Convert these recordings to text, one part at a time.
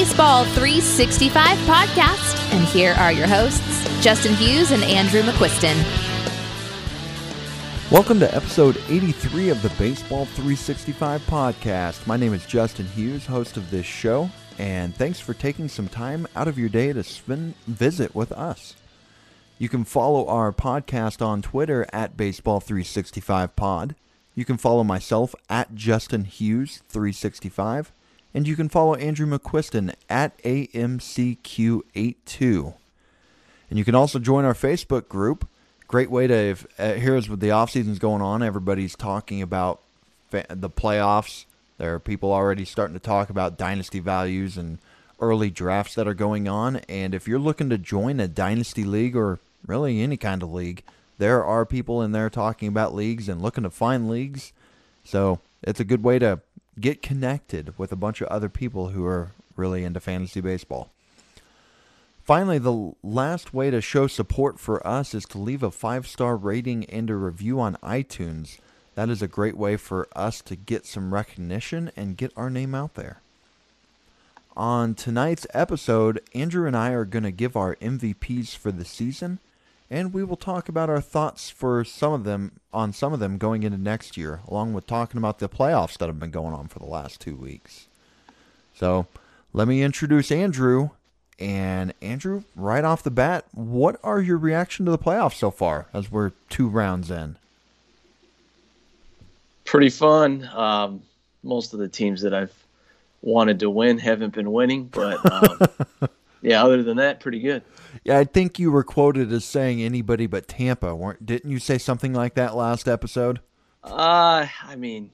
Baseball 365 podcast, and here are your hosts, Justin Hughes and Andrew McQuiston. Welcome to episode 83 of the Baseball 365 podcast. My name is Justin Hughes, host of this show, and thanks for taking some time out of your day to spend, visit with us. You can follow our podcast on Twitter at Baseball365pod. You can follow myself at Justin Hughes 365, and you can follow Andrew McQuiston at AMCQ82. And you can also join our Facebook group great way to uh, here's what the off season's going on. Everybody's talking about fa- the playoffs. There are people already starting to talk about dynasty values and early drafts that are going on. And if you're looking to join a dynasty league or really any kind of league, there are people in there talking about leagues and looking to find leagues. So it's a good way to get connected with a bunch of other people who are really into fantasy baseball. Finally, the last way to show support for us is to leave a five star rating and a review on iTunes. That is a great way for us to get some recognition and get our name out there. On tonight's episode, Andrew and I are going to give our MVPs for the season, and we will talk about our thoughts for some of them on some of them going into next year, along with talking about the playoffs that have been going on for the last two weeks. So, let me introduce Andrew and Andrew, right off the bat, what are your reaction to the playoffs so far as we're two rounds in? Pretty fun. Um, most of the teams that I've wanted to win haven't been winning, but um, yeah, other than that, pretty good. Yeah, I think you were quoted as saying anybody but Tampa, weren't? Didn't you say something like that last episode? Uh, I mean,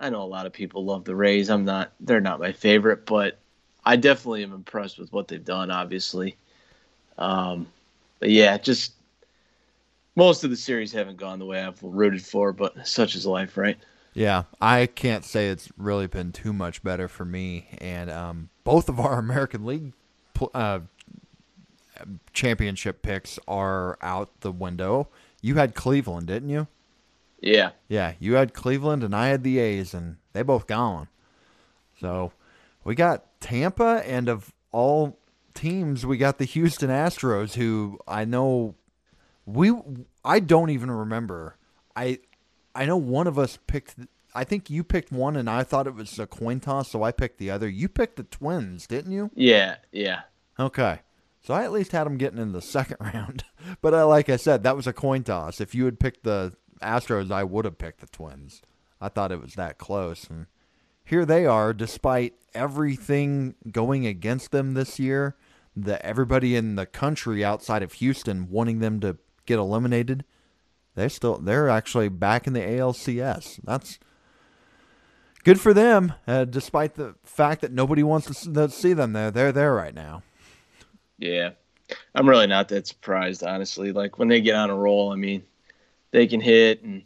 I know a lot of people love the Rays. I'm not; they're not my favorite, but I definitely am impressed with what they've done. Obviously, um, but yeah, just most of the series haven't gone the way I've rooted for, but such is life, right? Yeah, I can't say it's really been too much better for me. And um, both of our American League uh, championship picks are out the window. You had Cleveland, didn't you? Yeah. Yeah, you had Cleveland, and I had the A's, and they both gone. So we got Tampa, and of all teams, we got the Houston Astros, who I know we I don't even remember. I I know one of us picked. I think you picked one, and I thought it was a coin toss, so I picked the other. You picked the Twins, didn't you? Yeah, yeah. Okay, so I at least had them getting in the second round. but uh, like I said, that was a coin toss. If you had picked the Astros, I would have picked the Twins. I thought it was that close, and here they are, despite everything going against them this year, the everybody in the country outside of Houston wanting them to get eliminated. They're still they're actually back in the ALCS. That's good for them, uh, despite the fact that nobody wants to see them there. They're there right now. Yeah, I'm really not that surprised, honestly. Like when they get on a roll, I mean, they can hit and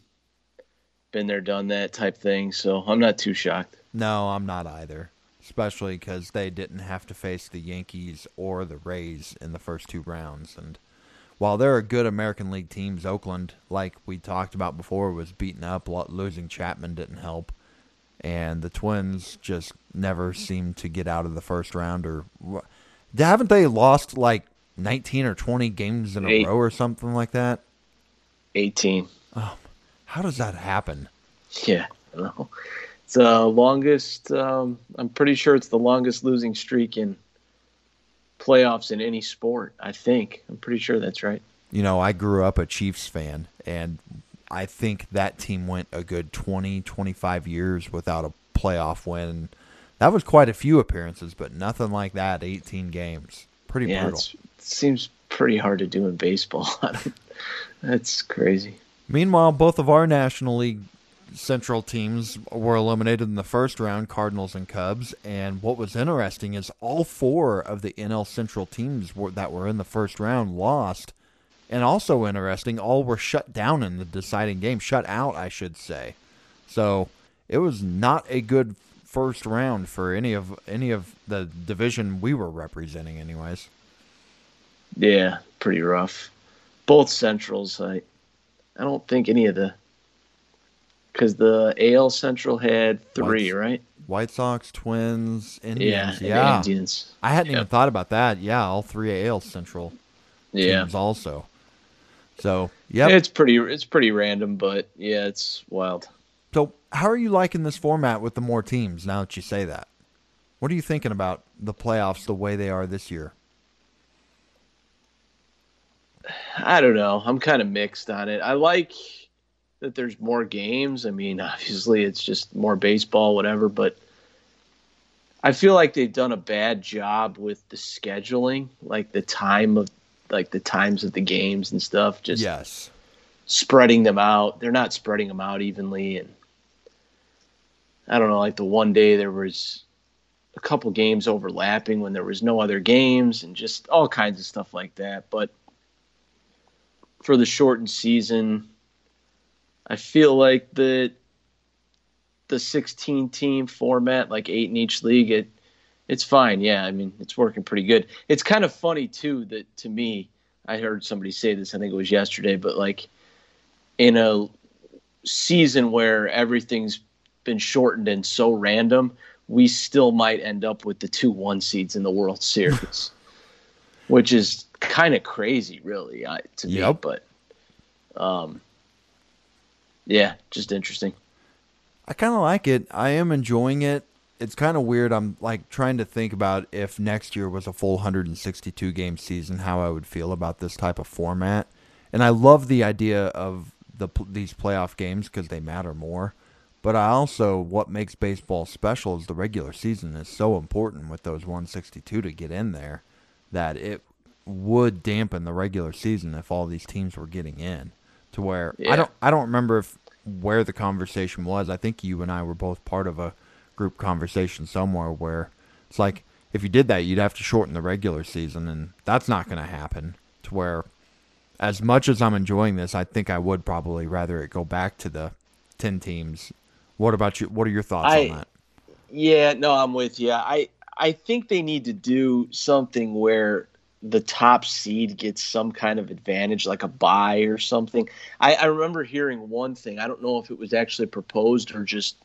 been there, done that type thing. So I'm not too shocked. No, I'm not either. Especially because they didn't have to face the Yankees or the Rays in the first two rounds. And while there are good American League teams, Oakland, like we talked about before, was beaten up. Losing Chapman didn't help. And the Twins just never seemed to get out of the first round. Or haven't they lost like 19 or 20 games in a Eight. row or something like that? 18. Oh, how does that happen? Yeah, I know. It's the longest. Um, I'm pretty sure it's the longest losing streak in playoffs in any sport. I think. I'm pretty sure that's right. You know, I grew up a Chiefs fan, and I think that team went a good 20, 25 years without a playoff win. That was quite a few appearances, but nothing like that. 18 games. Pretty yeah, brutal. it seems pretty hard to do in baseball. That's crazy. Meanwhile, both of our National League Central teams were eliminated in the first round, Cardinals and Cubs. And what was interesting is all four of the NL Central teams were, that were in the first round lost. And also interesting, all were shut down in the deciding game, shut out, I should say. So it was not a good first round for any of any of the division we were representing, anyways. Yeah, pretty rough. Both Centrals, I I don't think any of the because the AL Central had three, White, right? White Sox, Twins, Yeah, Indians. and Yeah, Indians. I hadn't even thought about that. Yeah, all three AL Central Yeah, teams also. So, yeah, it's pretty. It's pretty random, but yeah, it's wild. So, how are you liking this format with the more teams now that you say that? What are you thinking about the playoffs the way they are this year? I don't know. I'm kind of mixed on it. I like that there's more games. I mean, obviously, it's just more baseball, whatever. But I feel like they've done a bad job with the scheduling, like the time of, like the times of the games and stuff. Just yes. spreading them out. They're not spreading them out evenly, and I don't know. Like the one day there was a couple games overlapping when there was no other games, and just all kinds of stuff like that. But for the shortened season, I feel like the the 16 team format, like eight in each league, it it's fine. Yeah, I mean it's working pretty good. It's kind of funny too that to me, I heard somebody say this. I think it was yesterday, but like in a season where everything's been shortened and so random, we still might end up with the two one seeds in the World Series, which is kind of crazy, really, uh, to me. But, um, yeah, just interesting. I kind of like it. I am enjoying it. It's kind of weird. I'm like trying to think about if next year was a full 162 game season, how I would feel about this type of format. And I love the idea of the these playoff games because they matter more. But I also what makes baseball special is the regular season is so important with those 162 to get in there that it would dampen the regular season if all these teams were getting in to where I don't I don't remember if where the conversation was. I think you and I were both part of a group conversation somewhere where it's like if you did that, you'd have to shorten the regular season, and that's not going to happen. To where, as much as I'm enjoying this, I think I would probably rather it go back to the ten teams. What about you? What are your thoughts I- on that? Yeah, no, I'm with you. I I think they need to do something where the top seed gets some kind of advantage, like a buy or something. I, I remember hearing one thing. I don't know if it was actually proposed or just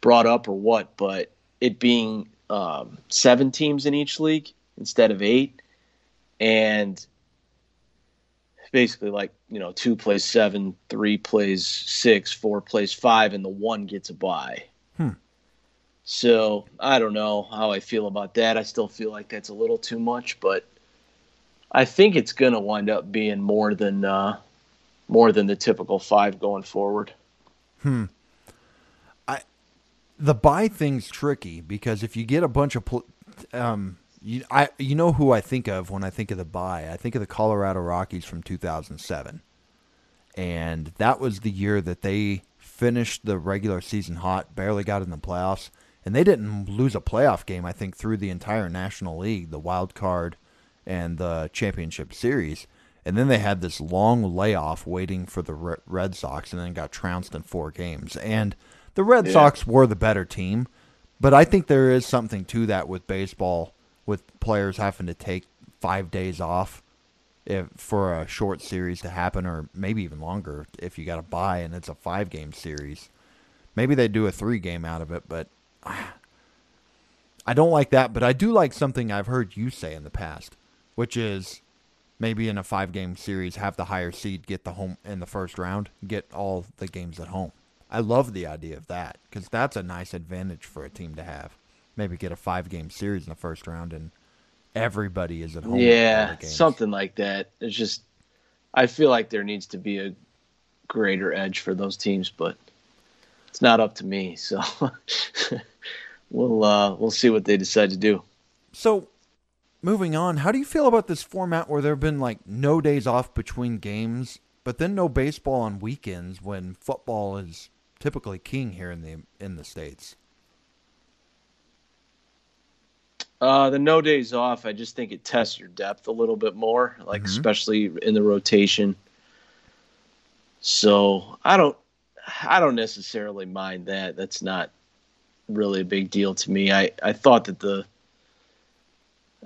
brought up or what, but it being um, seven teams in each league instead of eight, and basically like you know two plays seven, three plays six, four plays five, and the one gets a buy. So I don't know how I feel about that. I still feel like that's a little too much, but I think it's going to wind up being more than uh, more than the typical five going forward. Hmm. I the buy thing's tricky because if you get a bunch of um you I you know who I think of when I think of the buy I think of the Colorado Rockies from 2007 and that was the year that they finished the regular season hot barely got in the playoffs and they didn't lose a playoff game I think through the entire National League the wild card and the championship series and then they had this long layoff waiting for the Red Sox and then got trounced in four games and the Red Yeah. Sox were the better team, but I think there is something to that with baseball, with players having to take five days off if, for a short series to happen, or maybe even longer if you got to buy and it's a five game series. Maybe they do a three game out of it, but I don't like that. But I do like something I've heard you say in the past, which is maybe in a five game series, have the higher seed get the home in the first round, get all the games at home. I love the idea of that because that's a nice advantage for a team to have. Maybe get a five game series in the first round and everybody is at home. yeah, something like that. It's just I feel like there needs to be a greater edge for those teams, but it's not up to me. So we'll uh, we'll see what they decide to do. So, moving on, how do you feel about this format where there have been like no days off between games, but then no baseball on weekends when football is typically king here in the in the states? Uh, the no days off, I just think it tests your depth a little bit more, like Mhm. especially in the rotation. So I don't, I don't necessarily mind that. That's not really a big deal to me. I, I thought that the,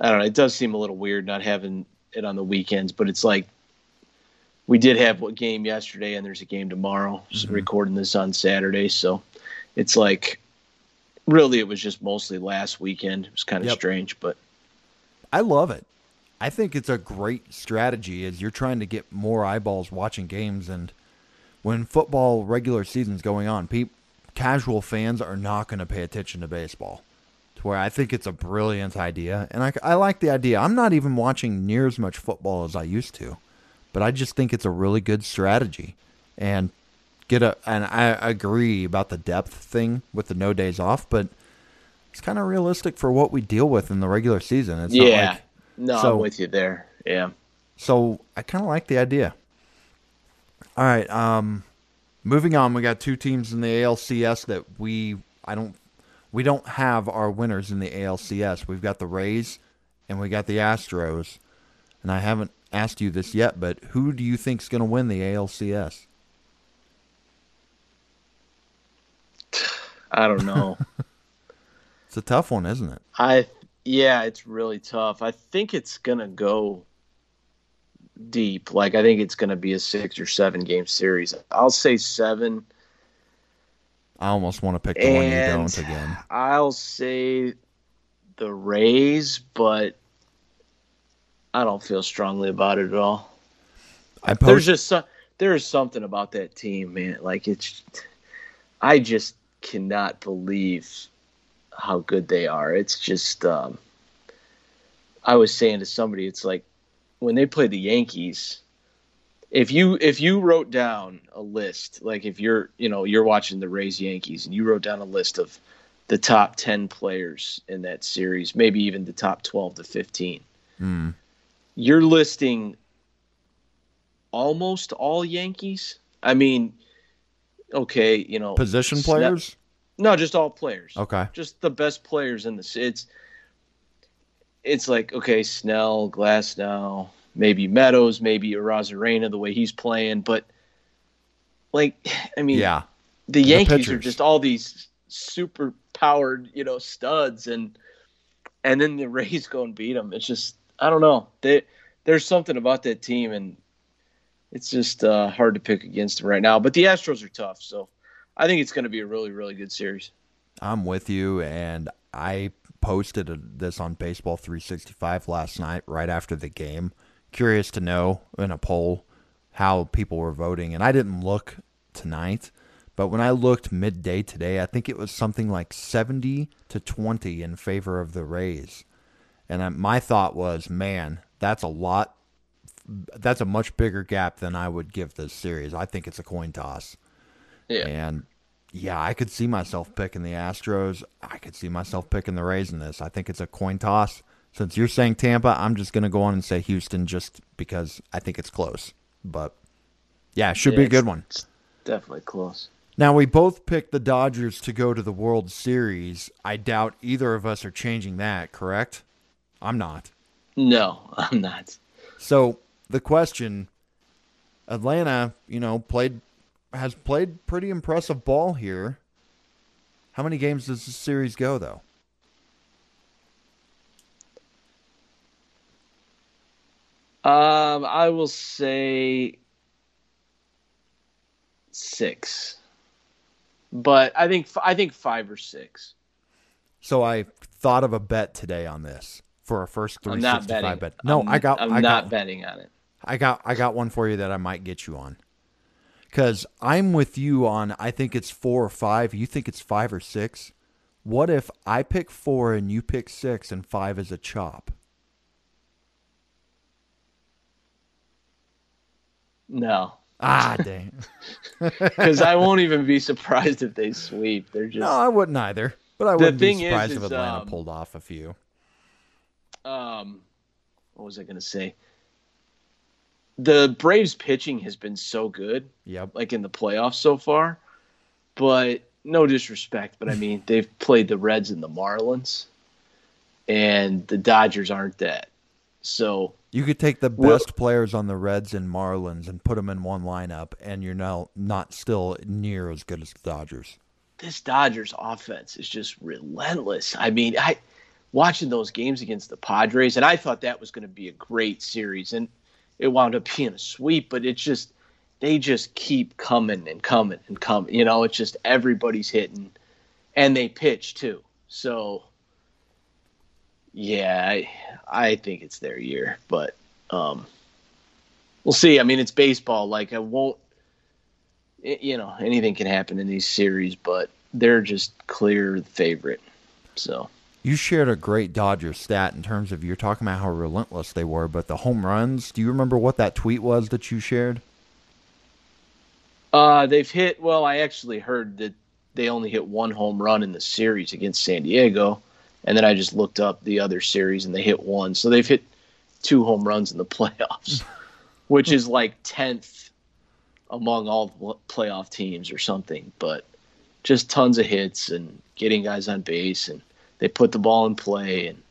I don't know, it does seem a little weird not having it on the weekends, but it's like we did have a game yesterday and there's a game tomorrow. Just Mhm. recording this on Saturday, so it's like really it was just mostly last weekend. It was kind of Yep. strange, but I love it. I think it's a great strategy as you're trying to get more eyeballs watching games and when football regular season's going on, peop casual fans are not going to pay attention to baseball. To where I think it's a brilliant idea and I, I like the idea. I'm not even watching near as much football as I used to, but I just think it's a really good strategy and get a and I agree about the depth thing with the no days off, but it's kind of realistic for what we deal with in the regular season. It's not yeah, like no, so- I'm with you there. Yeah, so I kind of like the idea. All right, um, moving on. We got two teams in the ALCS that we I don't we don't have our winners in the ALCS. We've got the Rays and we got the Astros. And I haven't asked you this yet, but who do you think's going to win the ALCS? I don't know. It's a tough one, isn't it? I yeah, it's really tough. I think it's gonna go deep. Like I think it's gonna be a six or seven game series. I'll say seven. I almost want to pick the one you don't again. I'll say the Rays, but I don't feel strongly about it at all. I There's just so, there is something about that team, man. Like it's, I just cannot believe how good they are. It's just, um, I was saying to somebody, it's like when they play the Yankees. If you if you wrote down a list, like if you're you know you're watching the Rays Yankees and you wrote down a list of the top ten players in that series, maybe even the top twelve to fifteen, Mm, you're listing almost all Yankees. I mean, okay, you know, position Snap- players? No, just all players. Okay. Just the best players in the. It's it's like okay, Snell, Glasnow, maybe Meadows, maybe Arozarena, the way he's playing, but like, I mean, Yeah. the Yankees are just all these super powered, you know, studs, and and then the Rays go and beat them. It's just I don't know. They, there's something about that team, and it's just uh, hard to pick against them right now. But the Astros are tough, so I think it's going to be a really really good series. I'm with you, and I posted a, this on Baseball 365 last night, right after the game. Curious to know in a poll how people were voting, and I didn't look tonight, but when I looked midday today, I think it was something like 70 to 20 in favor of the Rays. And I, my thought was, man, that's a lot. That's a much bigger gap than I would give this series. I think it's a coin toss. Yeah. And yeah, I could see myself picking the Astros. I could see myself picking the Rays in this. I think it's a coin toss. Since you're saying Tampa, I'm just going to go on and say Houston just because I think it's close. But yeah, it should be a good one. Definitely close. Now, we both picked the Dodgers to go to the World Series. I doubt either of us are changing that, correct? I'm not. No, I'm not. So the question Atlanta, you know, played has played pretty impressive ball here. How many games does this series go though? Um, I will say six, but I think I think five or six. So I thought of a bet today on this for a first I'm not 365 betting. bet. No, I'm, I got I'm I not betting on it. I got I got one for you that I might get you on. Cuz I'm with you on I think it's 4 or 5, you think it's 5 or 6. What if I pick 4 and you pick 6 and 5 is a chop? No, Ah, dang. because I won't even be surprised if they sweep. They're just No, I wouldn't either. But I wouldn't be thing is, surprised if Atlanta um, pulled off a few. um, what was I gonna say? The Braves pitching has been so good, Yep. like in the playoffs so far. But no disrespect, but I mean they've played the Reds and the Marlins, and the Dodgers aren't that. So You could take the Well- best players on the Reds and Marlins and put them in one lineup, and you're now not still near as good as the Dodgers. this Dodgers offense is just relentless. I mean, I watching those games against the Padres, and I thought that was going to be a great series, and it wound up being a sweep. But it's just they just keep coming and coming and coming. You know, it's just everybody's hitting, and they pitch too. So yeah, I, I think it's their year, but um, we'll see. I mean, it's baseball. Like I won't, you know, anything can happen in these series, but they're just clear favorite. So you shared a great Dodger stat in terms of you're talking about how relentless they were, but the home runs. Do you remember what that tweet was that you shared? Uh, they've hit. Well, I actually heard that they only hit one home run in the series against San Diego, and then I just looked up the other series and they hit one. So they've hit two home runs in the playoffs, which is like tenth among all playoff teams or something. But just tons of hits and getting guys on base, and they put the ball in play, and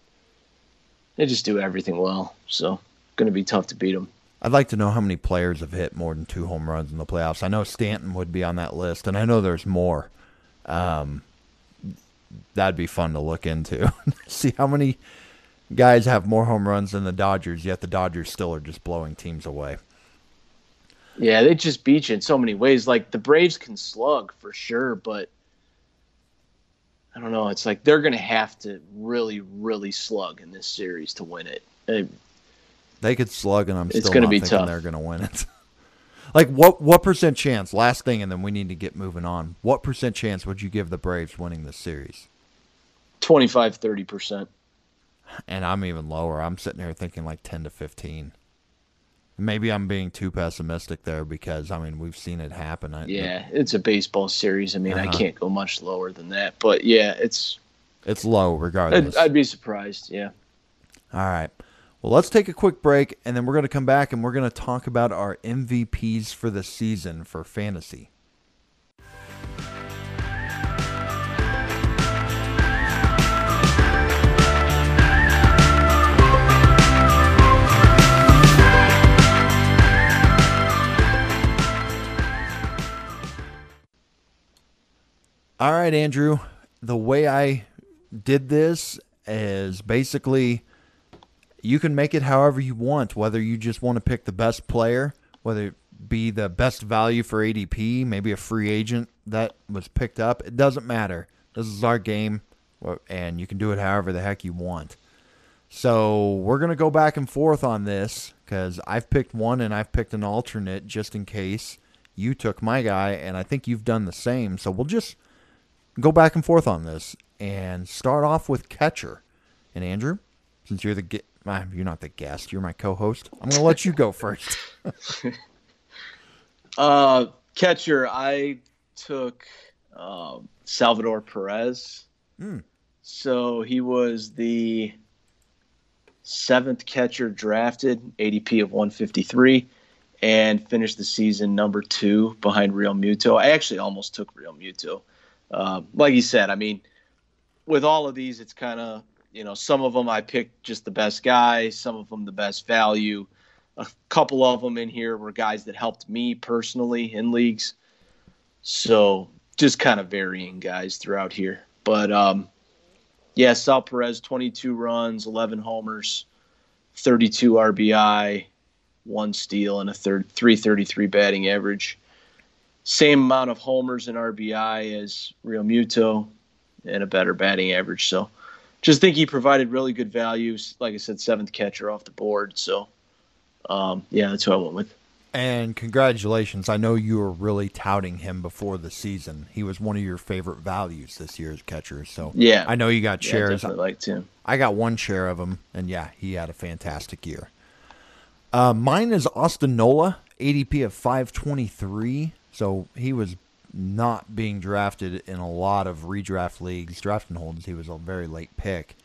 they just do everything well. So going to be tough to beat them. I'd like to know how many players have hit more than two home runs in the playoffs. I know Stanton would be on that list, and I know there's more. Um, that'd be fun to look into. See how many guys have more home runs than the Dodgers, yet the Dodgers still are just blowing teams away. Yeah, they just beat you in so many ways. Like the Braves can slug for sure, but I don't know. It's like they're going to have to really, really slug in this series to win it. They, they could slug, and I'm still going to be tough. They're going to win it. like what? What percent chance? Last thing, and then we need to get moving on. What percent chance would you give the Braves winning this series? 25, 30 percent. And I'm even lower. I'm sitting here thinking like 10 to 15. Maybe I'm being too pessimistic there because I mean we've seen it happen. I, yeah, it's a baseball series. I mean, uh-huh. I can't go much lower than that. But yeah, it's it's low regardless. I'd, I'd be surprised. Yeah. All right. Well, let's take a quick break and then we're going to come back and we're going to talk about our MVPs for the season for fantasy. All right, Andrew. The way I did this is basically you can make it however you want, whether you just want to pick the best player, whether it be the best value for ADP, maybe a free agent that was picked up. It doesn't matter. This is our game, and you can do it however the heck you want. So we're going to go back and forth on this because I've picked one and I've picked an alternate just in case you took my guy, and I think you've done the same. So we'll just go back and forth on this and start off with catcher. And Andrew, since you're the you're not the guest, you're my co-host. I'm going to let you go first. uh, catcher, I took uh, Salvador Perez. Mm. So he was the seventh catcher drafted, ADP of 153, and finished the season number two behind Realmuto. I actually almost took Realmuto uh, like you said, I mean, with all of these, it's kind of you know some of them I picked just the best guy, some of them the best value. A couple of them in here were guys that helped me personally in leagues. So just kind of varying guys throughout here. But um, yeah, Sal Perez, 22 runs, 11 homers, 32 RBI, one steal, and a third 333 batting average same amount of homers and RBI as Realmuto, and a better batting average. So just think he provided really good values. Like I said, seventh catcher off the board. So um, yeah, that's who I went with. And congratulations. I know you were really touting him before the season. He was one of your favorite values this year as catcher. So yeah, I know you got shares. Yeah, I liked him. I got one share of him, and yeah, he had a fantastic year. Uh, mine is Austin Nola, ADP of 523. So he was not being drafted in a lot of redraft leagues, drafting holds. He was a very late pick.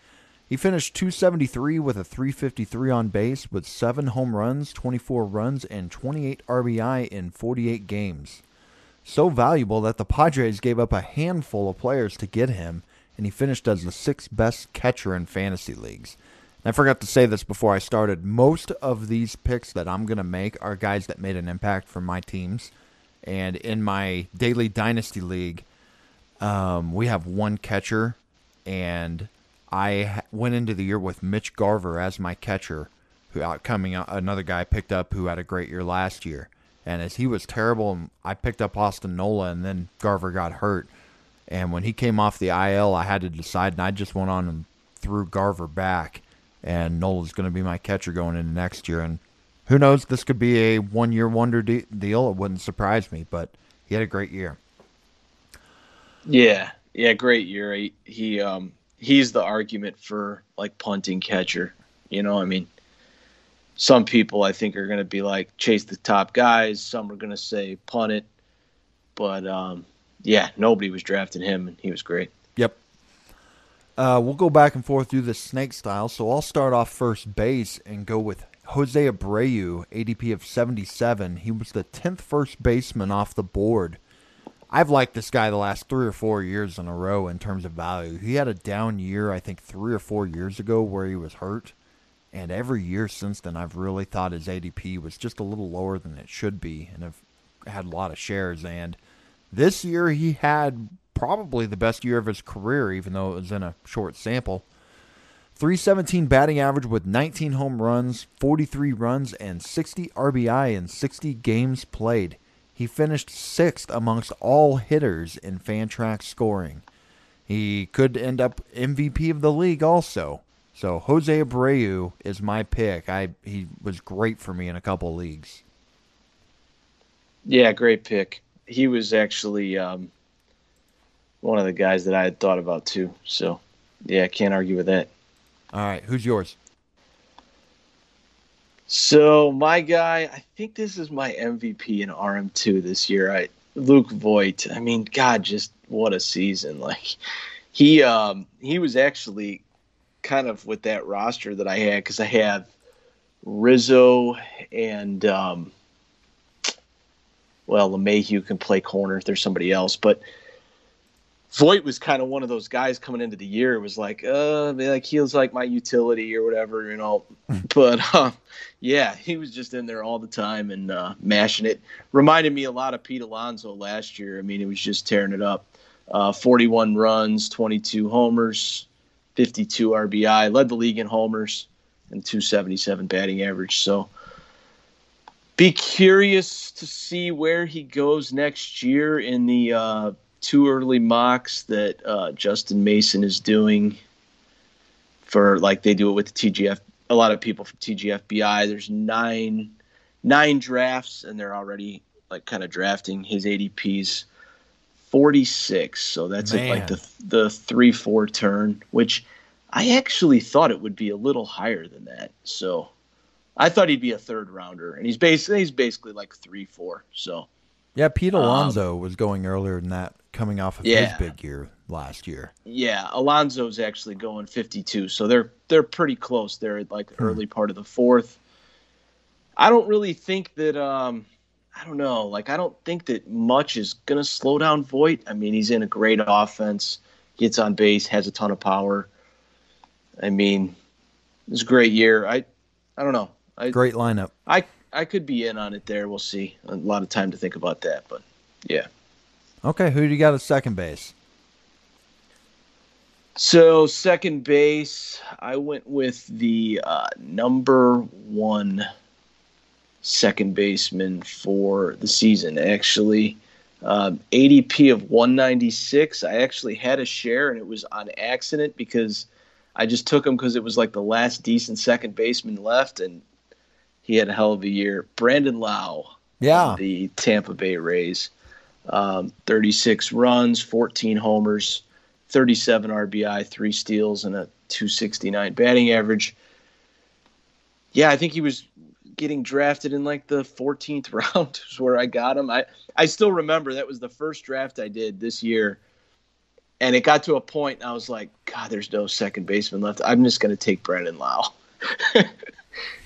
He finished 273 with a 353 on base with 7 home runs, 24 runs, and 28 RBI in 48 games. So valuable that the Padres gave up a handful of players to get him, and he finished as the sixth best catcher in fantasy leagues. And I forgot to say this before I started. Most of these picks that I'm going to make are guys that made an impact for my teams. And in my daily dynasty league, um, we have one catcher, and I went into the year with Mitch Garver as my catcher, who out coming out another guy I picked up who had a great year last year. And as he was terrible, I picked up Austin Nola, and then Garver got hurt. And when he came off the IL, I had to decide, and I just went on and threw Garver back. And Nola's going to be my catcher going into next year. And who knows? This could be a one-year wonder de- deal. It wouldn't surprise me, but he had a great year. Yeah, yeah, great year. He, he um he's the argument for like punting catcher. You know, I mean, some people I think are going to be like chase the top guys. Some are going to say punt it, but um, yeah, nobody was drafting him, and he was great. Yep. Uh, we'll go back and forth through the snake style. So I'll start off first base and go with Jose Abreu, ADP of 77. He was the 10th first baseman off the board. I've liked this guy the last three or four years in a row in terms of value. He had a down year, I think, three or four years ago where he was hurt. And every year since then, I've really thought his ADP was just a little lower than it should be. And I've had a lot of shares. And this year, he had probably the best year of his career, even though it was in a short sample. 317 batting average with 19 home runs, 43 runs, and 60 RBI in 60 games played. He finished sixth amongst all hitters in Fantrax scoring. He could end up MVP of the league also. So Jose Abreu is my pick. I he was great for me in a couple leagues. Yeah, great pick. He was actually um, one of the guys that I had thought about too. So yeah, I can't argue with that. All right, who's yours? So my guy, I think this is my MVP in RM2 this year. I Luke Voit. I mean, God, just what a season! Like he um, he was actually kind of with that roster that I had because I have Rizzo and um, well, LeMahieu can play corner if there's somebody else, but Voit was kind of one of those guys coming into the year. It was like, uh, like he was like my utility or whatever, you know. but uh, yeah, he was just in there all the time and uh, mashing it. Reminded me a lot of Pete Alonso last year. I mean, he was just tearing it up. Uh, 41 runs, 22 homers, 52 RBI, led the league in homers, and 277 batting average. So be curious to see where he goes next year in the uh, two early mocks that uh, Justin Mason is doing for like they do it with the TGF. A lot of people from TGFBI. There's nine nine drafts, and they're already like kind of drafting his ADPs. 46 so that's at like the the 3 4 turn which i actually thought it would be a little higher than that so i thought he'd be a third rounder and he's basically he's basically like 3 4 so yeah, Pete Alonso um, was going earlier than that, coming off of yeah. his big year last year. Yeah, Alonso's actually going 52, so they're they're pretty close. They're at like hmm. early part of the fourth. I don't really think that. Um, I don't know. Like I don't think that much is gonna slow down Voit. I mean, he's in a great offense, gets on base, has a ton of power. I mean, it's a great year. I I don't know. I, great lineup. I I could be in on it there. We'll see. A lot of time to think about that, but yeah. Okay, who do you got at second base? So second base, I went with the uh, number one second baseman for the season. Actually, um, ADP of 196. I actually had a share, and it was on accident because I just took him because it was like the last decent second baseman left, and he had a hell of a year. Brandon Lowe, yeah, the Tampa Bay Rays, um, 36 runs, 14 homers, 37 RBI, three steals, and a 269 batting average. Yeah, I think he was getting drafted in like the 14th round is where I got him. I I still remember that was the first draft I did this year. And it got to a point I was like, God, there's no second baseman left. I'm just going to take Brandon Lowe.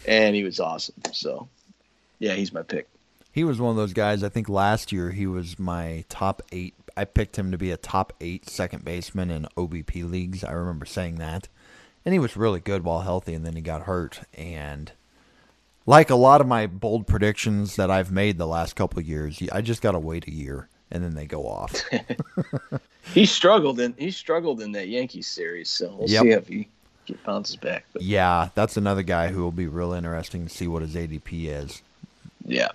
and he was awesome. So, yeah, he's my pick. He was one of those guys. I think last year he was my top eight. I picked him to be a top eight second baseman in OBP leagues. I remember saying that, and he was really good while healthy, and then he got hurt. And like a lot of my bold predictions that I've made the last couple years, I just got to wait a year, and then they go off. he struggled in he struggled in that Yankees series, so we'll yep. see if he bounces back. But. Yeah, that's another guy who will be real interesting to see what his ADP is. Yeah.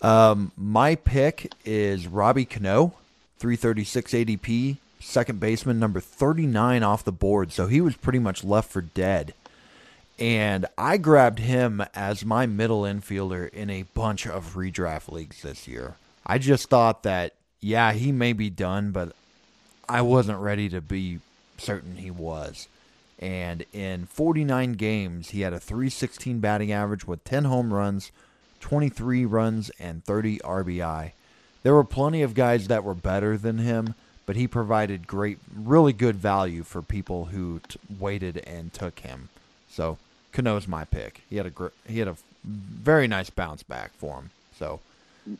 Um, my pick is Robbie Cano, 336 ADP, second baseman, number 39 off the board. So he was pretty much left for dead. And I grabbed him as my middle infielder in a bunch of redraft leagues this year. I just thought that, yeah, he may be done, but I wasn't ready to be certain he was. And in 49 games, he had a 316 batting average with 10 home runs, 23 runs, and 30 RBI. There were plenty of guys that were better than him, but he provided great, really good value for people who t- waited and took him. So Cano's my pick. He had a gr- he had a very nice bounce back for him. So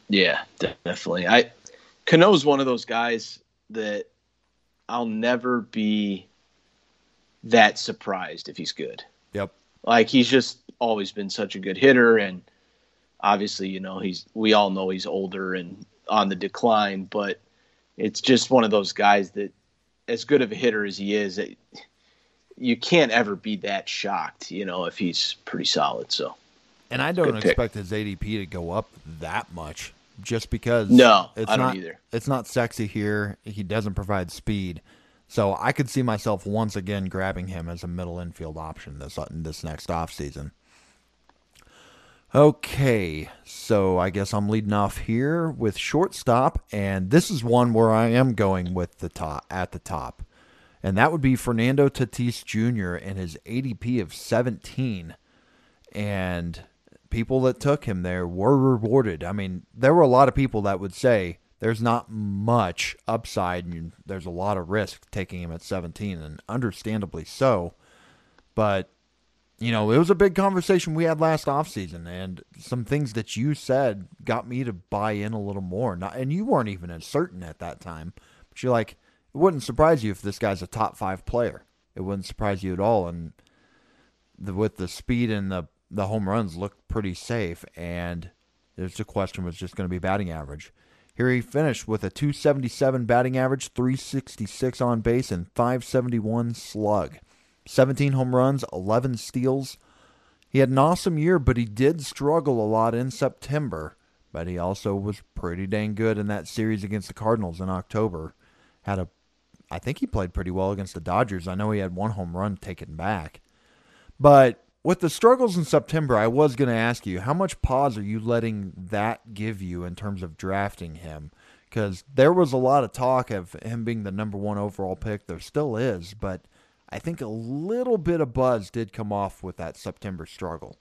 yeah, definitely. I Cano's one of those guys that I'll never be that surprised if he's good. Yep. Like he's just always been such a good hitter and obviously, you know, he's we all know he's older and on the decline, but it's just one of those guys that as good of a hitter as he is, it, you can't ever be that shocked, you know, if he's pretty solid. So, and I don't expect his ADP to go up that much, just because. No, it's I don't not, either. It's not sexy here. He doesn't provide speed, so I could see myself once again grabbing him as a middle infield option this this next off season. Okay, so I guess I'm leading off here with shortstop, and this is one where I am going with the top at the top and that would be Fernando Tatis Jr. and his ADP of 17. And people that took him there were rewarded. I mean, there were a lot of people that would say there's not much upside and there's a lot of risk taking him at 17, and understandably so. But, you know, it was a big conversation we had last offseason, and some things that you said got me to buy in a little more. Not, and you weren't even as certain at that time. But you're like, it wouldn't surprise you if this guy's a top five player. It wouldn't surprise you at all. And the, with the speed and the the home runs looked pretty safe. And there's the question was just going to be batting average. Here he finished with a 277 batting average, 366 on base, and 571 slug. 17 home runs, 11 steals. He had an awesome year, but he did struggle a lot in September. But he also was pretty dang good in that series against the Cardinals in October. Had a I think he played pretty well against the Dodgers. I know he had one home run taken back. But with the struggles in September, I was going to ask you, how much pause are you letting that give you in terms of drafting him? Because there was a lot of talk of him being the number one overall pick. There still is, but I think a little bit of buzz did come off with that September struggle.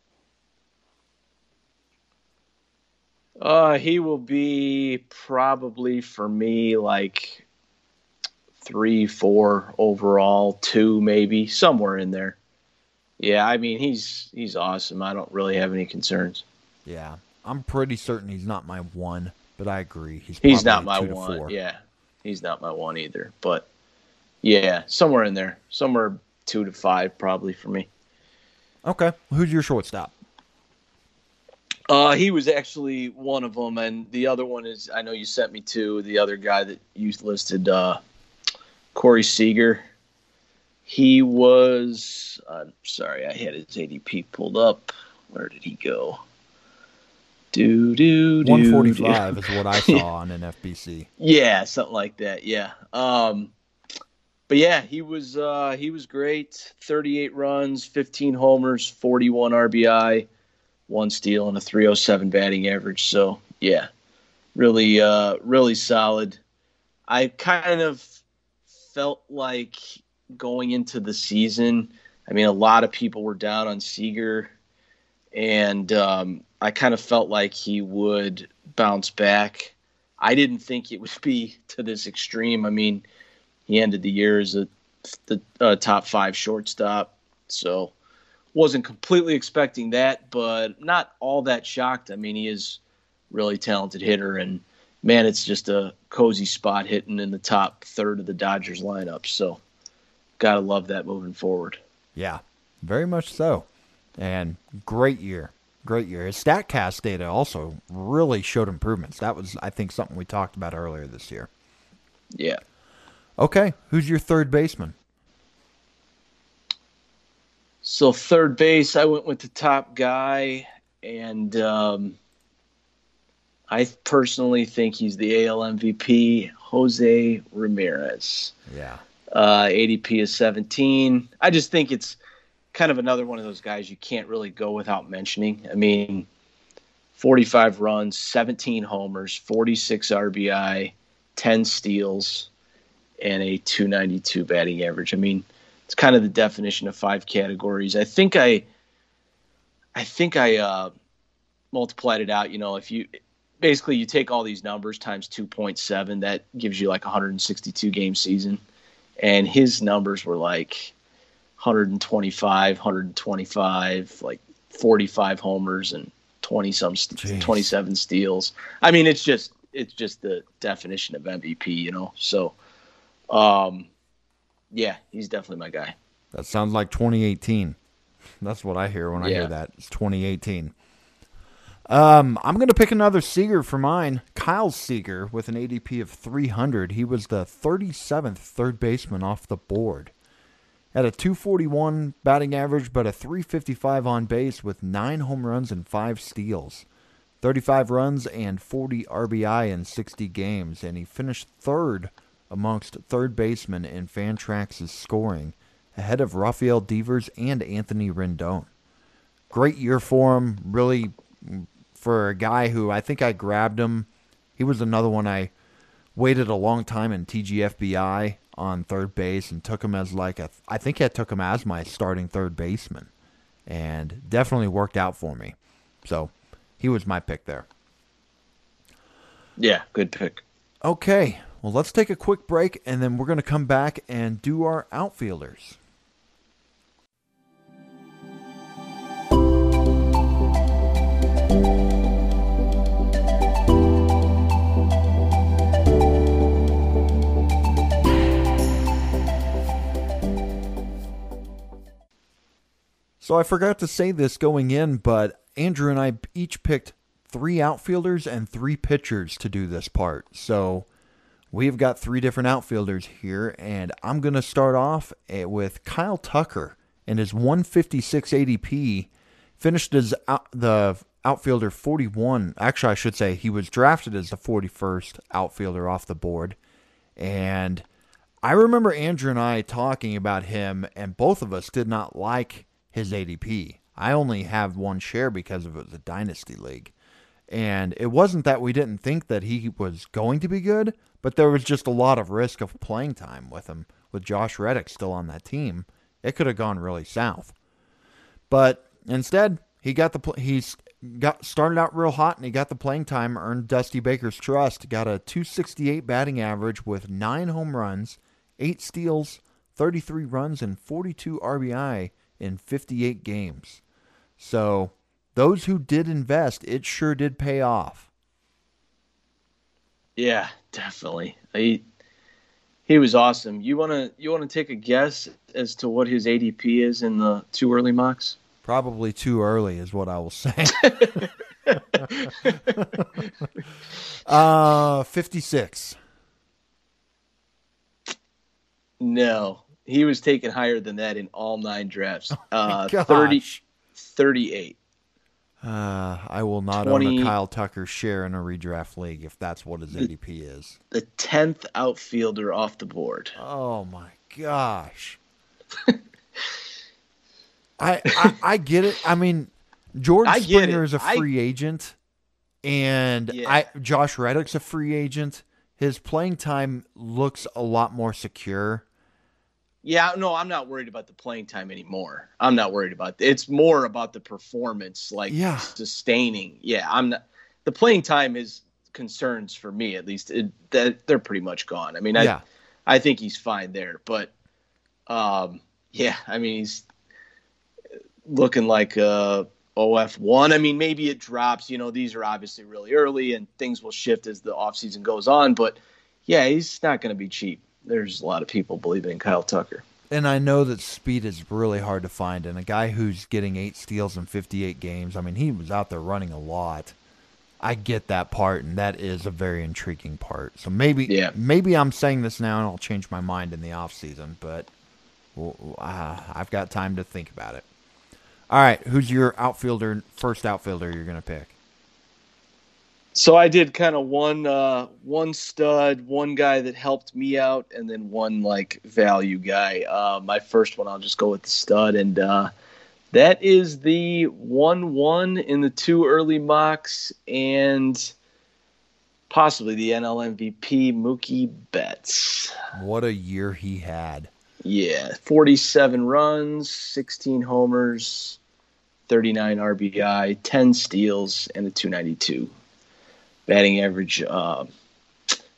Uh, he will be probably for me like three, four overall, two maybe somewhere in there. Yeah, I mean he's he's awesome. I don't really have any concerns. Yeah, I'm pretty certain he's not my one, but I agree he's he's not my one. Yeah, he's not my one either. But yeah, somewhere in there, somewhere two to five probably for me. Okay, who's your shortstop? Uh, he was actually one of them, and the other one is I know you sent me to the other guy that you listed, uh, Corey Seager. He was, I'm sorry, I had his ADP pulled up. Where did he go? Do do do. 145 is what I saw on NFBC. Yeah, something like that. Yeah. Um, but yeah, he was uh, he was great. 38 runs, 15 homers, 41 RBI, one steal, and a 307 batting average. So yeah, really uh, really solid. I kind of felt like going into the season, I mean, a lot of people were down on Seager, and um, I kind of felt like he would bounce back. I didn't think it would be to this extreme. I mean, he ended the year as a the uh, top five shortstop, so wasn't completely expecting that, but not all that shocked. I mean, he is really talented hitter, and man, it's just a cozy spot hitting in the top third of the Dodgers lineup. So, gotta love that moving forward. Yeah, very much so. And great year. Great year. His StatCast data also really showed improvements. That was, I think, something we talked about earlier this year. Yeah. Okay. Who's your third baseman? So, third base, I went with the top guy. And um, I personally think he's the AL MVP, Jose Ramirez. Yeah. Uh, ADP is 17. I just think it's kind of another one of those guys you can't really go without mentioning. I mean, 45 runs, 17 homers, 46 RBI, 10 steals, and a 292 batting average. I mean, it's kind of the definition of five categories. I think I, I think I uh, multiplied it out. You know, if you basically you take all these numbers times 2.7, that gives you like 162 game season, and his numbers were like 125, 125, like 45 homers and 20 some 27 steals. I mean, it's just it's just the definition of MVP, you know. So, um, yeah, he's definitely my guy. That sounds like 2018. That's what I hear when I hear that. It's 2018. Um, I'm going to pick another Seager for mine. Kyle Seager with an ADP of 300. He was the 37th third baseman off the board. Had a 241 batting average, but a 355 on base with nine home runs and five steals. 35 runs and 40 RBI in 60 games, and he finished third amongst third basemen in Fantrax's scoring, ahead of Rafael Devers and Anthony Rendon. Great year for him, really for a guy who I think I grabbed him. He was another one I waited a long time in TGFBI on third base and took him as like a I think I took him as my starting third baseman and definitely worked out for me. So, he was my pick there. Yeah, good pick. Okay. Well, let's take a quick break and then we're going to come back and do our outfielders. So I forgot to say this going in, but Andrew and I each picked three outfielders and three pitchers to do this part. So we've got three different outfielders here, and I'm going to start off eh, with Kyle Tucker and his 156 ADP. Finished as out, the outfielder 41. Actually, I should say he was drafted as the 41st outfielder off the board. And I remember Andrew and I talking about him, and both of us did not like his ADP. I only have one share because of a dynasty league. And it wasn't that we didn't think that he was going to be good, but there was just a lot of risk of playing time with him. With Josh Reddick still on that team, it could have gone really south. But instead, he got the he's got started out real hot and he got the playing time, earned Dusty Baker's trust, got a 268 batting average with 9 home runs, 8 steals, 33 runs and 42 RBI in 58 games. So, those who did invest, it sure did pay off. Yeah, definitely. He he was awesome. You wanna you wanna take a guess as to what his ADP is in the too early mocks? Probably too early is what I will say. uh, fifty six. No, he was taken higher than that in all nine drafts. Oh uh, 30, 38. Uh, I will not 20, own a Kyle Tucker share in a redraft league if that's what his the, ADP is. The tenth outfielder off the board. Oh my gosh! I, I, I get it. I mean, George I Springer is a free I, agent, and yeah. I Josh Reddick's a free agent. His playing time looks a lot more secure yeah, no, I'm not worried about the playing time anymore. I'm not worried about it. It's more about the performance, like yeah. sustaining. Yeah, I'm not. The playing time is concerns for me at least. It, that they're pretty much gone. I mean, yeah. I I think he's fine there, but um, yeah, I mean he's looking like uh OF one. I mean, maybe it drops. You know, these are obviously really early, and things will shift as the offseason goes on. But yeah, he's not going to be cheap there's a lot of people believing in Kyle Tucker. And I know that speed is really hard to find. And a guy who's getting eight steals in 58 games, I mean, he was out there running a lot. I get that part, and that is a very intriguing part. So maybe, yeah. maybe I'm saying this now, and I'll change my mind in the off season. But uh, I've got time to think about it. All right, who's your outfielder? First outfielder you're going to pick? So I did kind of one uh, one stud, one guy that helped me out, and then one like value guy. Uh, my first one, I'll just go with the stud, and uh, that is the one one in the too early mocks, and possibly the NL MVP, Mookie Betts. What a year he had! Yeah, forty-seven runs, sixteen homers, thirty-nine RBI, ten steals, and a two ninety-two batting average. Uh,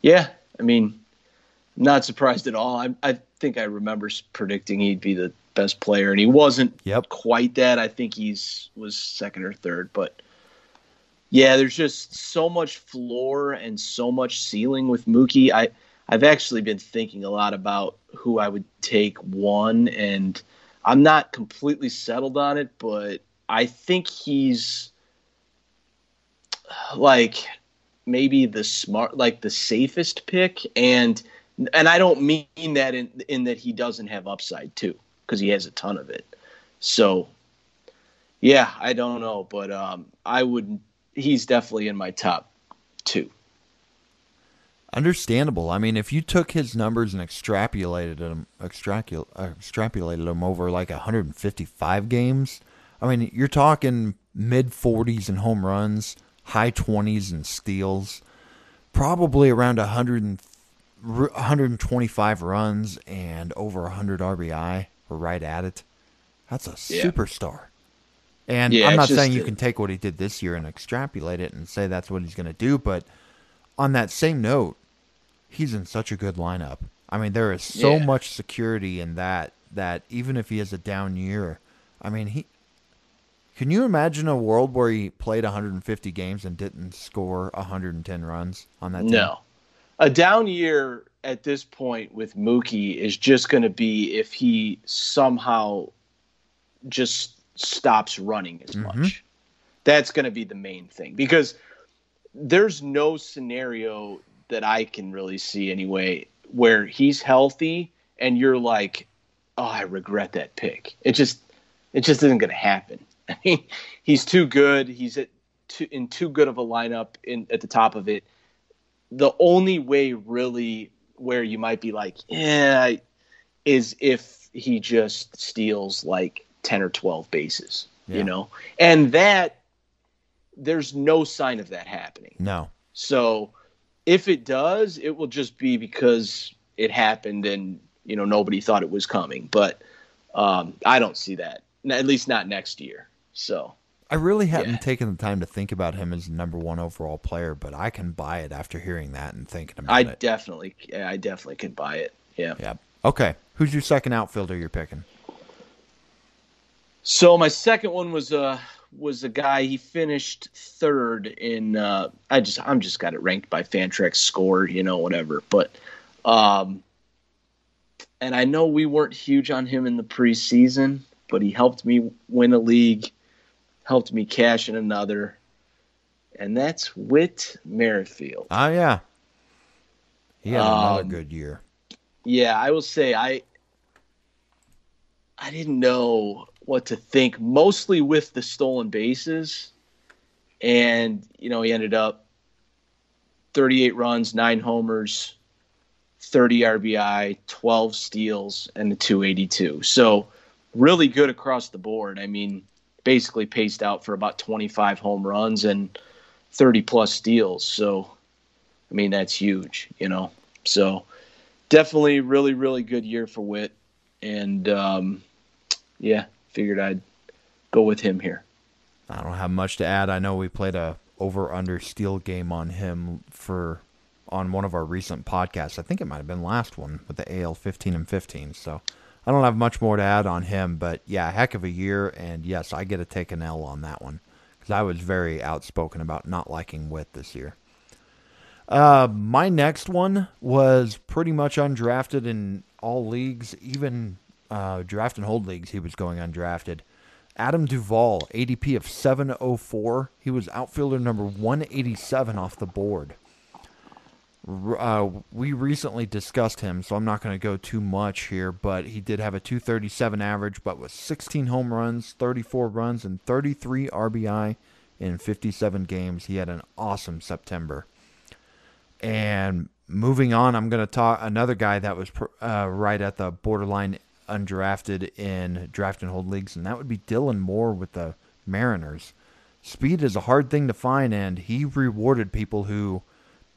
yeah, I mean, not surprised at all. I, I think I remember predicting he'd be the best player, and he wasn't yep. quite that. I think he's was second or third, but yeah, there's just so much floor and so much ceiling with Mookie. I I've actually been thinking a lot about who I would take one, and I'm not completely settled on it, but I think he's like maybe the smart like the safest pick and and I don't mean that in in that he doesn't have upside too because he has a ton of it. So yeah, I don't know, but um I would he's definitely in my top 2. Understandable. I mean, if you took his numbers and extrapolated them, extrapol- extrapolated them over like 155 games, I mean, you're talking mid 40s in home runs, high 20s in steals, probably around 100 125 runs and over 100 RBI. We're right at it. That's a yeah. superstar. And yeah, I'm not saying you can take what he did this year and extrapolate it and say that's what he's going to do, but on that same note, he's in such a good lineup. I mean, there is so yeah. much security in that that even if he has a down year, I mean, he can you imagine a world where he played 150 games and didn't score 110 runs on that team? No. A down year at this point with Mookie is just going to be if he somehow just stops running as mm-hmm. much. That's going to be the main thing because there's no scenario that I can really see anyway where he's healthy and you're like, "Oh, I regret that pick." It just it just isn't going to happen. He's too good. He's at too, in too good of a lineup in at the top of it. The only way, really, where you might be like, yeah, is if he just steals like ten or twelve bases, yeah. you know, and that there's no sign of that happening. No. So if it does, it will just be because it happened and you know nobody thought it was coming. But um, I don't see that, at least not next year. So I really hadn't yeah. taken the time to think about him as number one overall player, but I can buy it after hearing that and thinking about I it. I definitely, I definitely can buy it. Yeah. Yeah. Okay. Who's your second outfielder you're picking? So my second one was uh was a guy he finished third in uh I just I'm just got it ranked by Fantrax score, you know, whatever. But um and I know we weren't huge on him in the preseason, but he helped me win a league helped me cash in another, and that's Whit Merrifield. Oh yeah, he had um, another good year. Yeah, I will say I I didn't know what to think, mostly with the stolen bases, and you know he ended up 38 runs, nine homers, 30 RBI, 12 steals, and a 282. So really good across the board. I mean, basically paced out for about 25 home runs and 30 plus steals. So, I mean, that's huge, you know. So, definitely really, really good year for Whit. And um, yeah, figured I'd go with him here. I don't have much to add. I know we played a over under steal game on him for on one of our recent podcasts. I think it might have been last one with the AL 15 and 15. So I don't have much more to add on him, but yeah, heck of a year. And yes, I get to take an L on that one because I was very outspoken about not liking Whit this year. Uh, my next one was pretty much undrafted in all leagues, even uh, draft and hold leagues. He was going undrafted. Adam Duvall, ADP of 704. He was outfielder number 187 off the board. Uh, we recently discussed him, so I'm not going to go too much here, but he did have a 237 average, but with 16 home runs, 34 runs, and 33 RBI in 57 games. He had an awesome September. And moving on, I'm going to talk another guy that was uh, right at the borderline undrafted in draft and hold leagues, and that would be Dylan Moore with the Mariners. Speed is a hard thing to find, and he rewarded people who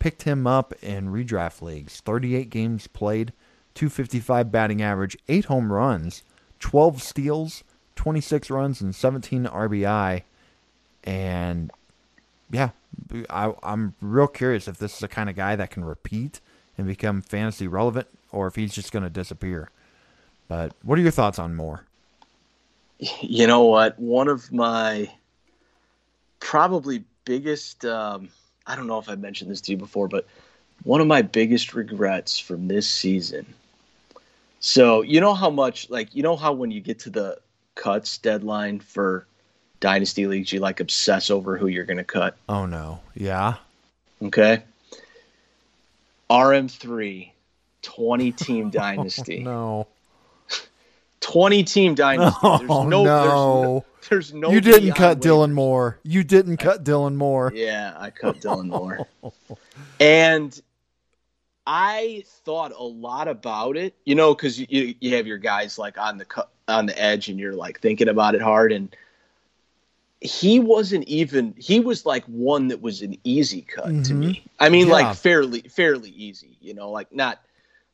picked him up in redraft leagues. 38 games played, 255 batting average, 8 home runs, 12 steals, 26 runs, and 17 RBI. And yeah, I, I'm real curious if this is the kind of guy that can repeat and become fantasy relevant or if he's just going to disappear. But what are your thoughts on Moore? You know what? One of my probably biggest, um, I don't know if I mentioned this to you before, but one of my biggest regrets from this season. So, you know how much, like, you know how when you get to the cuts deadline for dynasty leagues, you like obsess over who you're going to cut? Oh, no. Yeah. Okay. RM3, 20 team oh, dynasty. no. 20 team dynasty. Oh, there's Oh, no, no. There's, there's no. You didn't cut Dylan Moore. You didn't cut Dylan Moore. Yeah, I cut Dylan Moore. and I thought a lot about it, you know, because you you have your guys like on the cu- on the edge, and you're like thinking about it hard. And he wasn't even. He was like one that was an easy cut to Mhm. me. I mean, Yeah. like fairly fairly easy. You know, like not.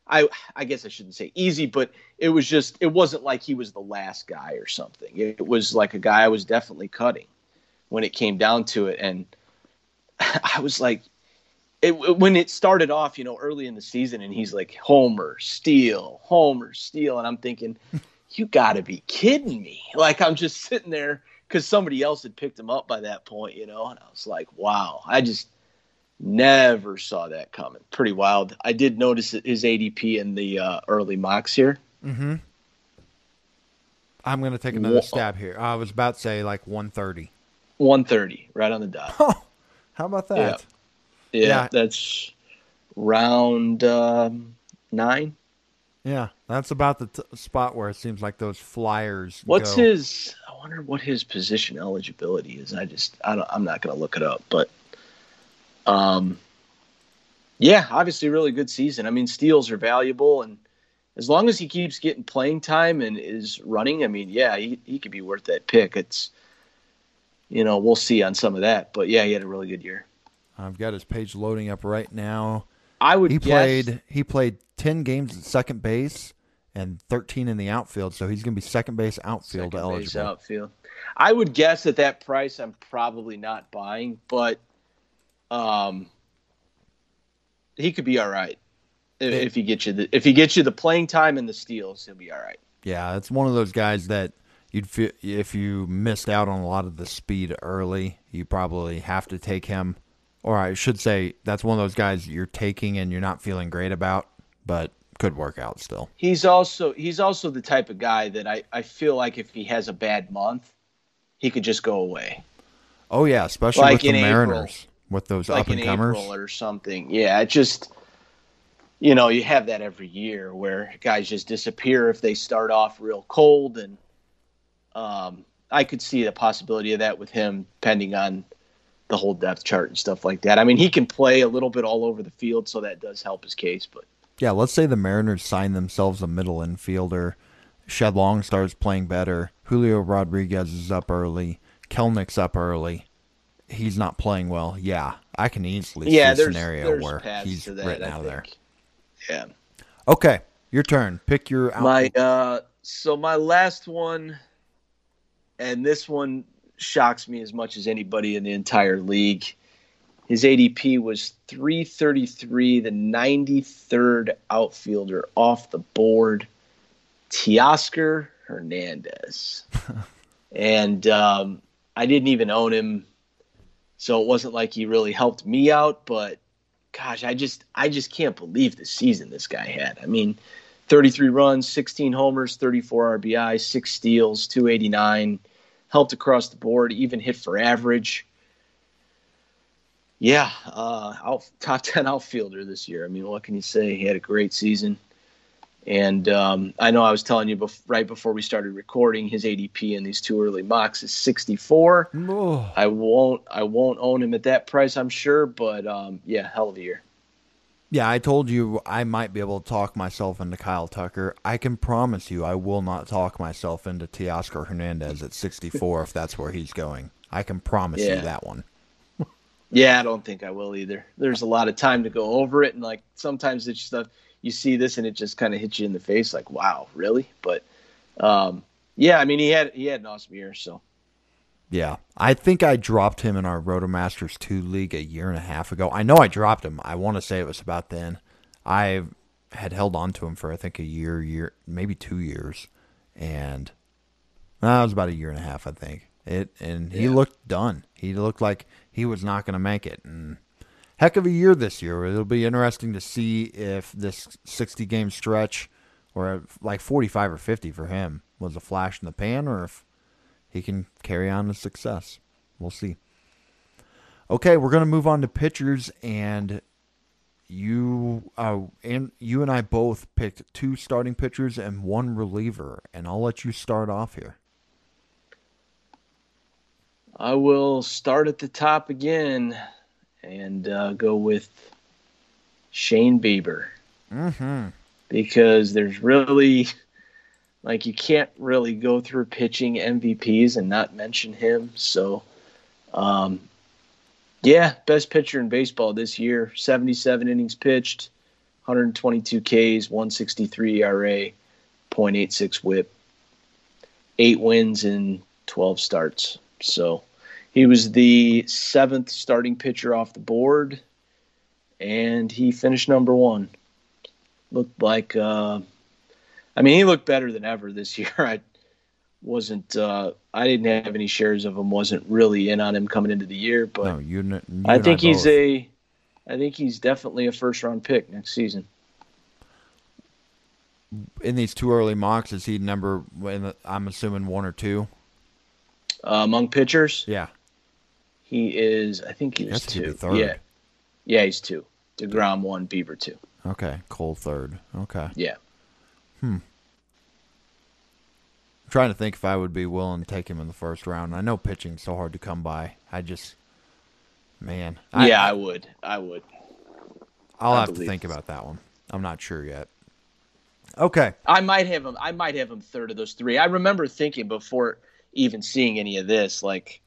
I I guess I shouldn't say easy, but it was just it wasn't like he was the last guy or something. It was like a guy I was definitely cutting when it came down to it, and I was like, it, when it started off, you know, early in the season, and he's like Homer, Steal, Homer, Steal, and I'm thinking, you got to be kidding me! Like I'm just sitting there because somebody else had picked him up by that point, you know, and I was like, wow, I just never saw that coming. Pretty wild. I did notice his ADP in the uh, early mocks here. Mm-hmm. I'm going to take another Wha- stab here. I was about to say like 130. 130, right on the dot. How about that? Yeah, Yeah. that's round um, nine. Yeah, that's about the t- spot where it seems like those flyers. What's go. his? I wonder what his position eligibility is. I just, I don't, I'm not going to look it up, but, um, yeah, obviously, really good season. I mean, steals are valuable, and as long as he keeps getting playing time and is running, I mean, yeah, he he could be worth that pick. It's, you know, we'll see on some of that, but yeah, he had a really good year. I've got his page loading up right now. I would He guess, played. He played 10 games at second base and 13 in the outfield, so he's going to be second base outfield second base outfield. I would guess at that price, I'm probably not buying, but um, he could be all right if, if he gets you the if he gets you the playing time and the steals, he'll be all right. Yeah, it's one of those guys that you'd feel if you missed out on a lot of the speed early, you probably have to take him. Or I should say, that's one of those guys you're taking and you're not feeling great about, but could work out still. He's also he's also the type of guy that I, I feel like if he has a bad month, he could just go away. Oh yeah, especially Like with the in April. With those like up and comers. April or something. Yeah, it just you know you have that every year where guys just disappear if they start off real cold, and um, I could see the possibility of that with him, depending on the whole depth chart and stuff like that. I mean, he can play a little bit all over the field, so that does help his case. But Yeah, let's say the Mariners sign themselves a middle infielder. Shed Long starts playing better. Julio Rodriguez is up early. Kelenic's up early. He's not playing well. Yeah, I can easily yeah, see a scenario there's where he's that, written I out of there. Yeah. Okay, your turn. Pick your out. My uh, so my last one, and this one shocks me as much as anybody in the entire league. His ADP was 333, the 93rd outfielder off the board, Teoscar Hernandez. and um, I didn't even own him, so it wasn't like he really helped me out. But gosh, I just I just can't believe the season this guy had. I mean, 33 runs, 16 homers, 34 RBI, six steals, 289, helped across the board, even hit for average. Yeah, uh, out, top 10 outfielder this year. I mean, what can you say? He had a great season. And um, I know I was telling you bef- right before we started recording, his ADP in these too early mocks is 64. Oh, I won't I won't own him at that price, I'm sure, but um, yeah, hell of a year. yeah, I told you I might be able to talk myself into Kyle Tucker. I can promise you I will not talk myself into Teoscar Hernandez at 64 if that's where he's going. I can promise you that one. Yeah, I don't think I will either. There's a lot of time to go over it, and like sometimes it's stuff you see this and it just kind of hits you in the face, like wow, really? But um, yeah, I mean he had he had an awesome year, so Yeah, I think I dropped him in our Rotomasters 2 league a year and a half ago. I know I dropped him. I want to say it was about then. I had held on to him for I think a year, year, maybe two years, and that it was about a year and a half, I think. It and he Yeah. looked done. He looked like he was not going to make it. And heck of a year this year. It'll be interesting to see if this 60 game stretch, or like 45 or 50 for him, was a flash in the pan, or if he can carry on to success. We'll see. Okay, we're gonna move on to pitchers, and you uh, and you and I both picked two starting pitchers and one reliever, and I'll let you start off here. I will start at the top again and uh, go with Shane Bieber Mm-hmm. because there's really like you can't really go through pitching MVPs and not mention him. So, um, yeah, best pitcher in baseball this year. 77 innings pitched, 122 Ks, 163 ERA, 0.86 WHIP, eight wins in 12 starts. So he was the seventh starting pitcher off the board, and he finished number one. Looked like, uh, I mean, he looked better than ever this year. I wasn't, uh, I didn't have any shares of him. wasn't really in on him coming into the year, but No, you. you I think he's both. a, I think he's definitely a first round pick next season. in these too early mocks. Is he number? I'm assuming one or two. Uh, among pitchers, Yeah, he is. I think he was two. third. Yeah, yeah, he's two. Degrom one, Bieber two. Okay, Cole third. Okay. Yeah. Hmm. I'm trying to think if I would be willing to take him in the first round. I know pitching's so hard to come by. I just, man. yeah, I would. I would. I'll I have to think about that one. I'm not sure yet. Okay. I might have him. I might have him third of those three. I remember thinking before even seeing any of this, like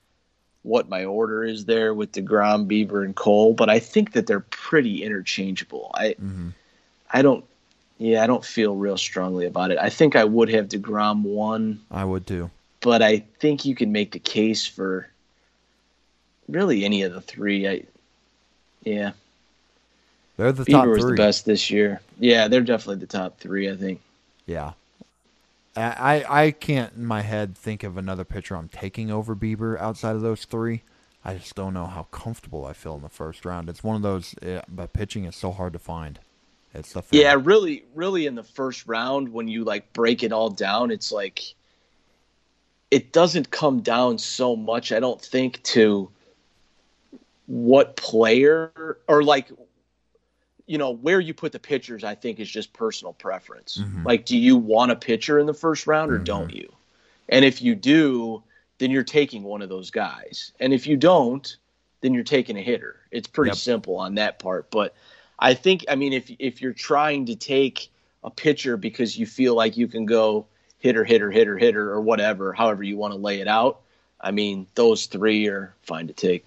what my order is there with Degrom, Bieber, and Cole. But I think that they're pretty interchangeable. I, hmm I don't. Yeah, I don't feel real strongly about it. I think I would have Degrom one, I would too. but I think you can make the case for really any of the three. I, yeah, They're the top Bieber was the best this year. Yeah, they're definitely the top three. I think. Yeah. I I can't in my head think of another pitcher I'm taking over Bieber outside of those three. I just don't know how comfortable I feel in the first round. It's one of those, uh, but pitching is so hard to find. It's the. Yeah, really, really in the first round when you like break it all down, it's like it doesn't come down so much, I don't think, to what player or like you know, where you put the pitchers, I think is just personal preference. Mhm. Like, do you want a pitcher in the first round or Mhm. don't you? And if you do, then you're taking one of those guys. And if you don't, then you're taking a hitter. It's pretty Yep. simple on that part. But I think, I mean, if if you're trying to take a pitcher because you feel like you can go hitter, hitter, hitter, hitter, or whatever, however you want to lay it out, I mean, those three are fine to take.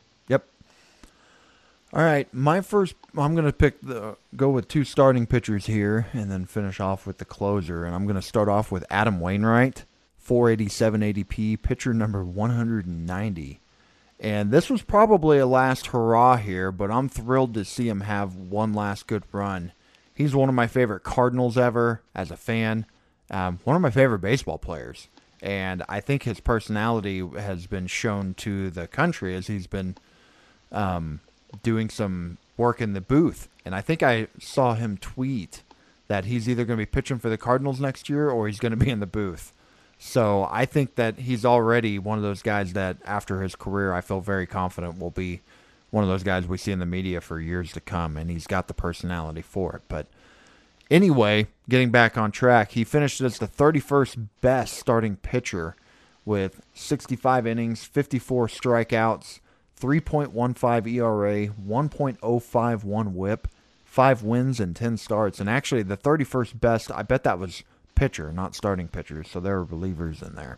All right, my first. I'm gonna pick the go with two starting pitchers here, and then finish off with the closer. And I'm gonna start off with Adam Wainwright, 487 ADP, pitcher number 190. And this was probably a last hurrah here, but I'm thrilled to see him have one last good run. He's one of my favorite Cardinals ever as a fan, um, one of my favorite baseball players. And I think his personality has been shown to the country as he's been um, doing some work in the booth. And I think I saw him tweet that he's either going to be pitching for the Cardinals next year or he's going to be in the booth. So I think that he's already one of those guys that after his career, I feel very confident will be one of those guys we see in the media for years to come. And he's got the personality for it. But anyway, getting back on track, he finished as the 31st best starting pitcher with 65 innings, 54 strikeouts, 3.15 ERA, 1.051 whip, 5 wins and 10 starts. And actually the 31st best, I bet that was pitcher, not starting pitchers, so there are relievers in there.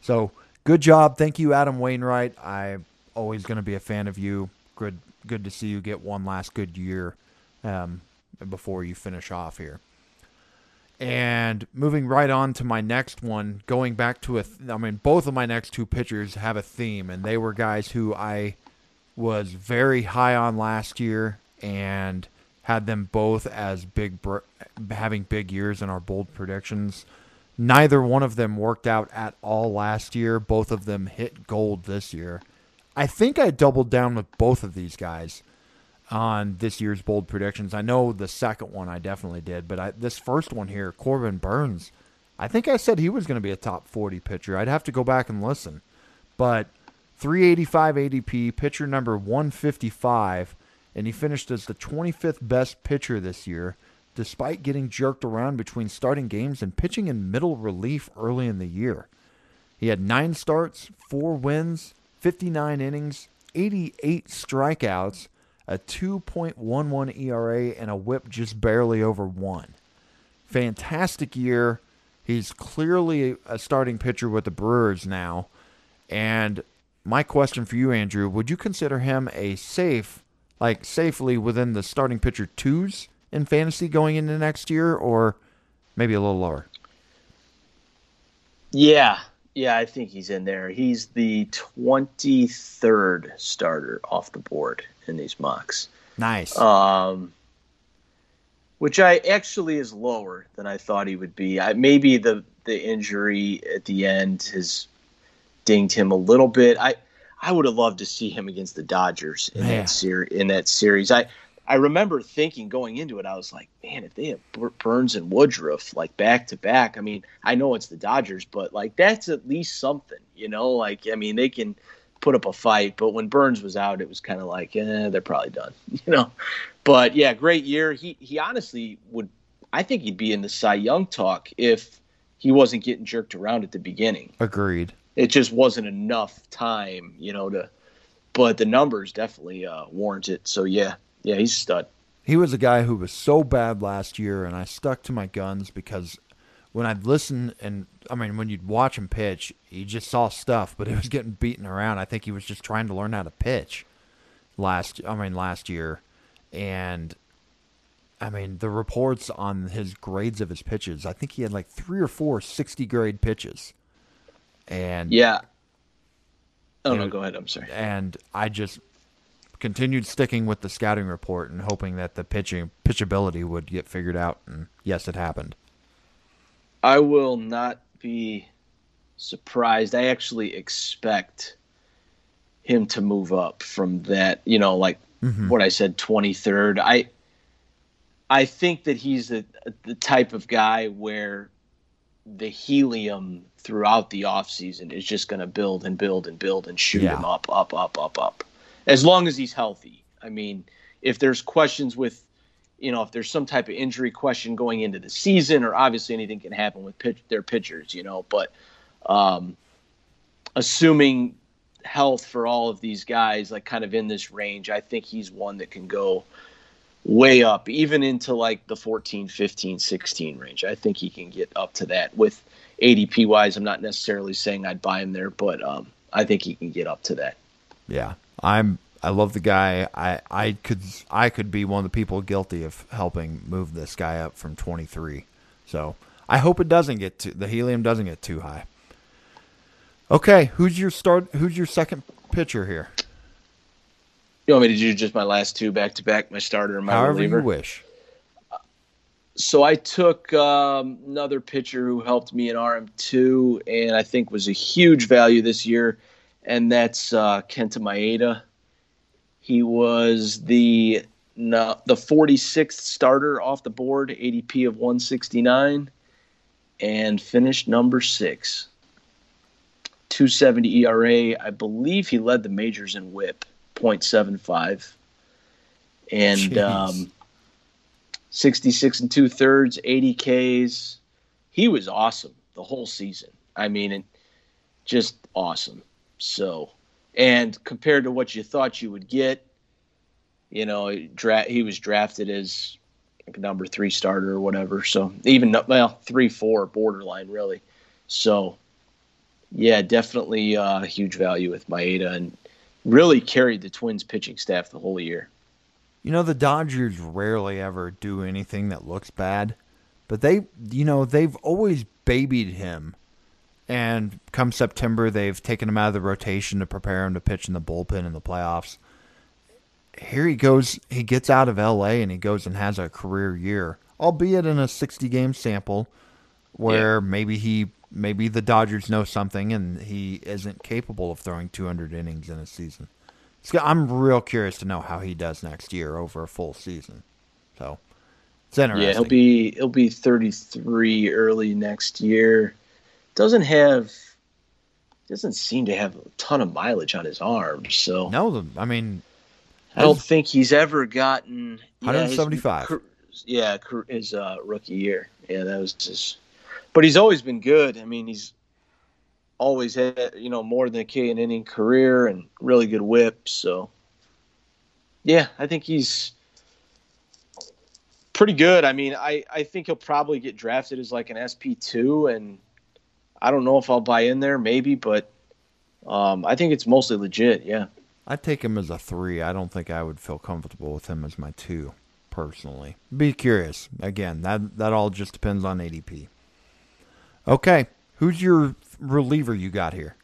So, good job. Thank you Adam Wainwright. I'm always going to be a fan of you. Good good to see you get one last good year um, before you finish off here. And moving right on to my next one, going back to a, th- I mean, both of my next two pitchers have a theme, and they were guys who I was very high on last year and had them both as big, br- having big years in our bold predictions. Neither one of them worked out at all last year. Both of them hit gold this year. I think I doubled down with both of these guys on this year's bold predictions. I know the second one I definitely did, but I, this first one here, Corbin Burnes, I think I said he was going to be a top 40 pitcher. I'd have to go back and listen. But 385 ADP, pitcher number 155, and he finished as the 25th best pitcher this year, despite getting jerked around between starting games and pitching in middle relief early in the year. He had nine starts, four wins, 59 innings, 88 strikeouts, a 2.11 ERA, and a whip just barely over one. Fantastic year. He's clearly a starting pitcher with the Brewers now. And my question for you, Andrew, would you consider him a safe, like safely within the starting pitcher twos in fantasy going into next year, or maybe a little lower? Yeah, yeah, I think he's in there. He's the 23rd starter off the board in these mocks. Nice. Um, which I actually is lower than I thought he would be. I, maybe the the injury at the end has dinged him a little bit. I I would have loved to see him against the Dodgers in Man. that series. In that series, I I remember thinking going into it, I was like, man, if they have Burnes and Woodruff like back to back, I mean, I know it's the Dodgers, but like that's at least something, you know. Like I mean, they can put up a fight, but when Burnes was out, it was kind of like, eh, they're probably done, you know. But yeah, great year. He he honestly would, I think he'd be in the Cy Young talk if he wasn't getting jerked around at the beginning. Agreed. It just wasn't enough time, you know, to. But the numbers definitely uh, warrant it. So yeah, yeah, he's stud. He was a guy who was so bad last year, and I stuck to my guns because when I'd listen and I mean when you'd watch him pitch, you just saw stuff, but it was getting beaten around. I think he was just trying to learn how to pitch last. I mean last year, and I mean the reports on his grades of his pitches. I think he had like three or four 60 grade pitches, and Yeah. Oh no, go ahead. I'm sorry. and I just continued sticking with the scouting report and hoping that the pitching pitchability would get figured out. And yes, it happened. I will not be surprised. I actually expect him to move up from that, you know, like mm-hmm. what I said, 23rd. I I think that he's the the type of guy where the helium throughout the offseason is just going to build and build and build and shoot Yeah. him up, up, up, up, up. As long as he's healthy. I mean, if there's questions with you know, if there's some type of injury question going into the season, or obviously anything can happen with pitch, their pitchers, you know. But um, assuming health for all of these guys, like kind of in this range, I think he's one that can go way up, even into like the 14, 15, 16 range. I think he can get up to that with ADP wise. I'm not necessarily saying I'd buy him there, but um, I think he can get up to that. Yeah, I'm. I love the guy. I I could I could be one of the people guilty of helping move this guy up from 23. So I hope it doesn't get to the helium doesn't get too high. Okay, who's your start? Who's your second pitcher here? You want me to do just my last two back to back, my starter and my However reliever? you wish. so I took um, another pitcher who helped me in RM2 and I think was a huge value this year, and that's uh, Kenta Maeda. He was the no, the 46th starter off the board, ADP of 169, and finished number six. 270 ERA. I believe he led the majors in WHIP, 0.75. And um, 66 and two thirds, 80 Ks. He was awesome the whole season. I mean, just awesome. So, and compared to what you thought you would get, you know, dra- he was drafted as like number three starter or whatever. So even well, three, four, borderline really. So, yeah, definitely uh, huge value with Maeda and really carried the Twins pitching staff the whole year. You know, the Dodgers rarely ever do anything that looks bad, but they, you know, they've always babied him. And come September, they've taken him out of the rotation to prepare him to pitch in the bullpen in the playoffs. Here he goes, he gets out of LA and he goes and has a career year, albeit in a 60 game sample where yeah. maybe he maybe the Dodgers know something and he isn't capable of throwing 200 innings in a season. I'm real curious to know how he does next year over a full season. So it's interesting. Yeah, he'll be he'll be 33 early next year. Doesn't have doesn't seem to have a ton of mileage on his arms. So no, I mean, I don't think he's ever gotten 175. Yeah, his, yeah, his uh, rookie year. Yeah, that was just. But he's always been good. I mean, he's always had you know more than a K in inning career and really good whip. So yeah, I think he's pretty good. I mean, I I think he'll probably get drafted as like an SP two, and I don't know if I'll buy in there, maybe, but um, I think it's mostly legit. Yeah, I'd take him as a three. I don't think I would feel comfortable with him as my two personally. Be curious. Again, that that all just depends on ADP. Okay, who's your reliever you got here?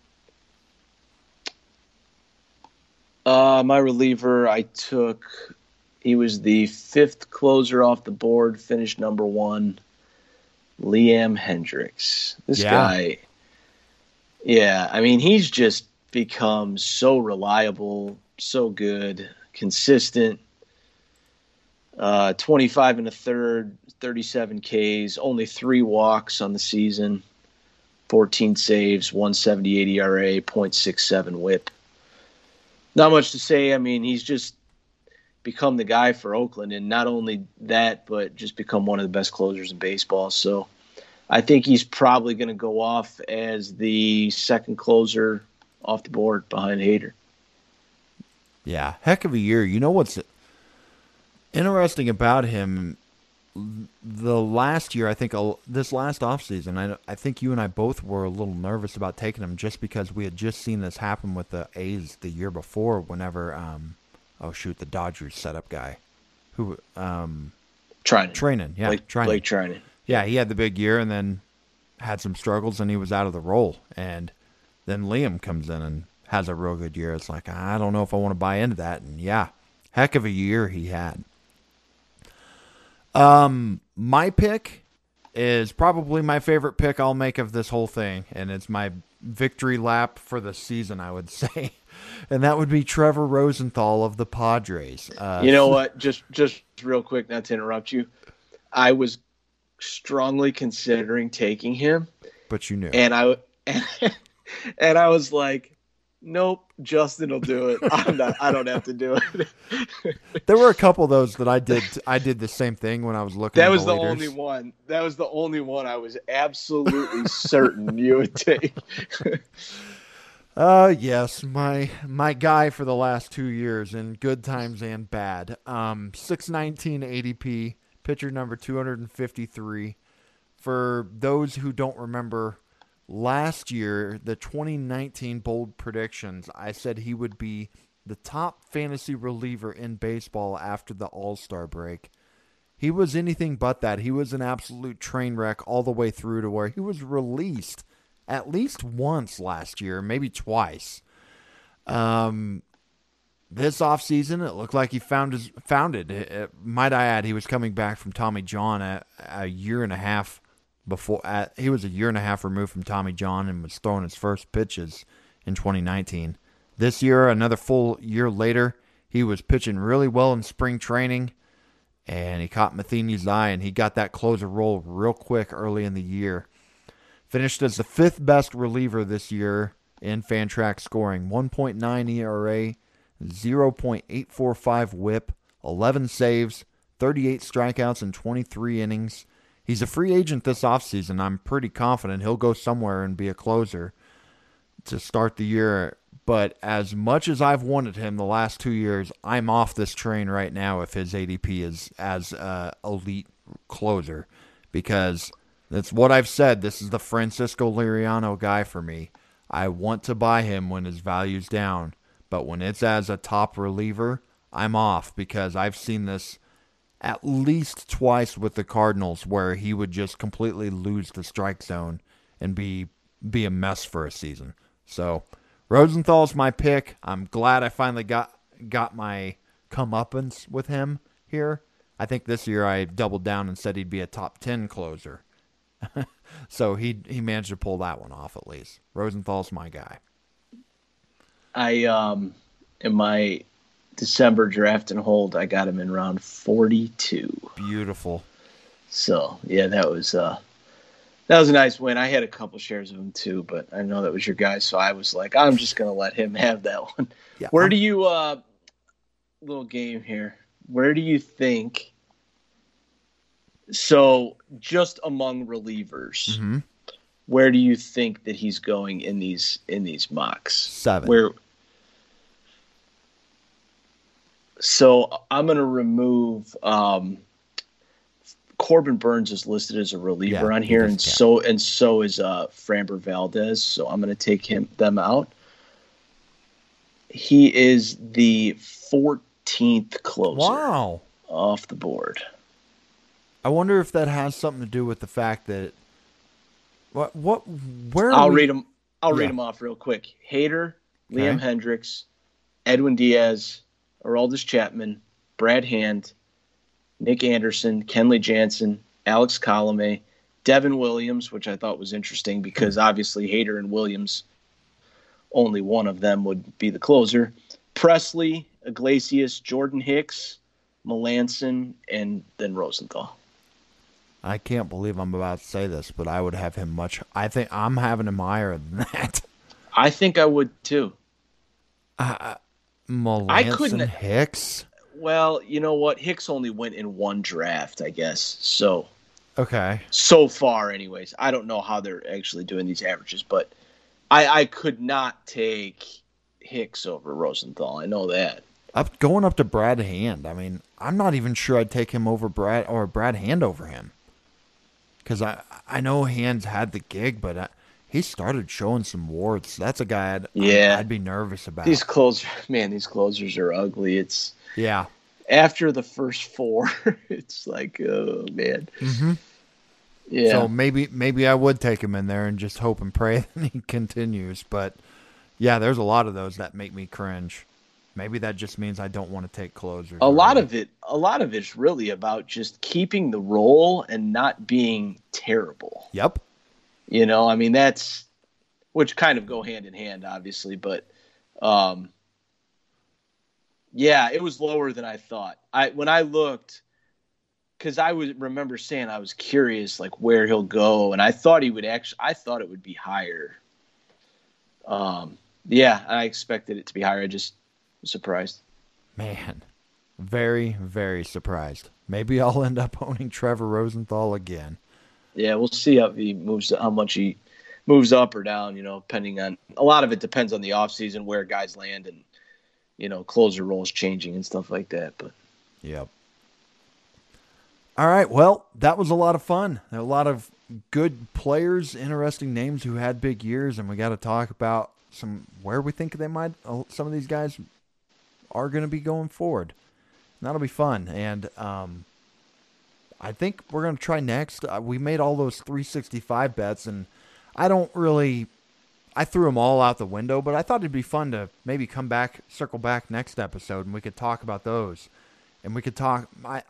Uh, my reliever, I took. He was the fifth closer off the board, finished number one. Liam Hendriks. This yeah. guy, yeah, I mean, he's just become so reliable, so good, consistent. Uh, 25 and a third, 37 Ks, only three walks on the season. 14 saves, 178 ERA, 0.67 whip. Not much to say. I mean, he's just become the guy for Oakland, and not only that, but just become one of the best closers in baseball. So I think he's probably going to go off as the second closer off the board behind Hader. Yeah, heck of a year. You know what's interesting about him the last year, I think this last offseason, I, I think you and I both were a little nervous about taking him just because we had just seen this happen with the A's the year before. Whenever, um, oh shoot, the Dodgers setup guy, who, um, Treinen, Treinen, yeah, Blake, Treinen. Blake Treinen. Yeah, he had the big year and then had some struggles and he was out of the role. And then Liam comes in and has a real good year. It's like I don't know if I want to buy into that. And yeah, heck of a year he had. Um, my pick is probably my favorite pick I'll make of this whole thing, and it's my victory lap for the season, I would say, and that would be Trevor Rosenthal of the Padres. Uh, you know what? Just just real quick, not to interrupt you, I was strongly considering taking him, but you knew, and I and I was like, nope, Justin will do it. I'm not. I don't have to do it. there were a couple of those that I did. I did the same thing when I was looking. That was the, the only one. That was the only one I was absolutely certain you would take. uh yes, my my guy for the last two years in good times and bad. Um, six nineteen ADP, pitcher number two hundred and fifty three. For those who don't remember, last year, the 2019 bold predictions, I said he would be the top fantasy reliever in baseball after the All Star break. He was anything but that. He was an absolute train wreck all the way through to where he was released at least once last year, maybe twice. Um, this offseason, it looked like he found his found it. it, it might I add, he was coming back from Tommy John a, a year and a half before he was a year and a half removed from Tommy John and was throwing his first pitches in 2019. This year, another full year later, he was pitching really well in spring training, and he caught Matheny's eye, and he got that closer role real quick early in the year. Finished as the fifth best reliever this year in Fantrax scoring, 1.9 ERA, 0.845 WHIP, 11 saves, 38 strikeouts in 23 innings. He's a free agent this offseason. I'm pretty confident he'll go somewhere and be a closer to start the year. But as much as I've wanted him the last two years, I'm off this train right now if his ADP is as a elite closer because that's what I've said. This is the Francisco Liriano guy for me. I want to buy him when his value's down, but when it's as a top reliever, I'm off because I've seen this at least twice with the Cardinals where he would just completely lose the strike zone and be be a mess for a season. So Rosenthal's my pick. I'm glad I finally got got my comeuppance with him here. I think this year I doubled down and said he'd be a top ten closer. so he he managed to pull that one off at least. Rosenthal's my guy. I um in my December draft and hold, I got him in round 42. Beautiful. So yeah, that was uh, that was a nice win. I had a couple shares of him too, but I know that was your guy, so I was like, I'm just gonna let him have that one. Yeah, Where I'm... do you uh, little game here? Where do you think? So just among relievers, mm-hmm. where do you think that he's going in these in these mocks? Seven. Where So I'm going to remove um, Corbin Burnes is listed as a reliever yeah, on here, and count. so and so is uh, Framber Valdez. So I'm going to take him them out. He is the 14th closer. Wow, off the board. I wonder if that has something to do with the fact that what what where I'll we... read them. I'll yeah. read them off real quick. Hader, okay. Liam Hendriks, Edwin Diaz, Aroldis Chapman, Brad Hand, Nick Anderson, Kenley Jansen, Alex Colome, Devin Williams, which I thought was interesting because hmm. obviously Hader and Williams, only one of them would be the closer. Pressly, Iglesias, Jordan Hicks, Melancon, and then Rosenthal. I can't believe I'm about to say this, but I would have him much. I think I'm having him higher than that. I think I would too. Uh, Melancon I couldn't Hicks. Well, you know what? Hicks only went in one draft, I guess. So okay. So far, anyways, I don't know how they're actually doing these averages, but I, I could not take Hicks over Rosenthal. I know that. Up going up to Brad Hand. I mean, I'm not even sure I'd take him over Brad or Brad Hand over him. Because I I know Hands had the gig, but I, he started showing some warts. That's a guy I'd, yeah. I'd, I'd be nervous about. These closers, man, these closers are ugly. It's yeah. After the first four, it's like, oh man. Mm-hmm. Yeah. So maybe maybe I would take him in there and just hope and pray that he continues. But yeah, there's a lot of those that make me cringe. Maybe that just means I don't want to take closers. A lot of it, a lot of it's really about just keeping the role and not being terrible. Yep. You know, I mean that's which kind of go hand in hand, obviously, but um, yeah, it was lower than I thought. I when I looked, because I was remember saying I was curious like where he'll go, and I thought he would actually. I thought it would be higher. Um, yeah, I expected it to be higher. I just surprised. Man, very very surprised. Maybe I'll end up owning Trevor Rosenthal again yeah, we'll see how he moves, how much he moves up or down. You know, depending on a lot of it depends on the off season where guys land and you know closer roles changing and stuff like that. But yep. All right. Well, that was a lot of fun. A lot of good players, interesting names who had big years, and we got to talk about some where we think they might. Some of these guys are going to be going forward. And that'll be fun. And um, I think we're going to try next. Uh, we made all those 365 bets, and I don't really. I threw them all out the window, but I thought it'd be fun to maybe come back, circle back next episode, and we could talk about those. And we could talk. I,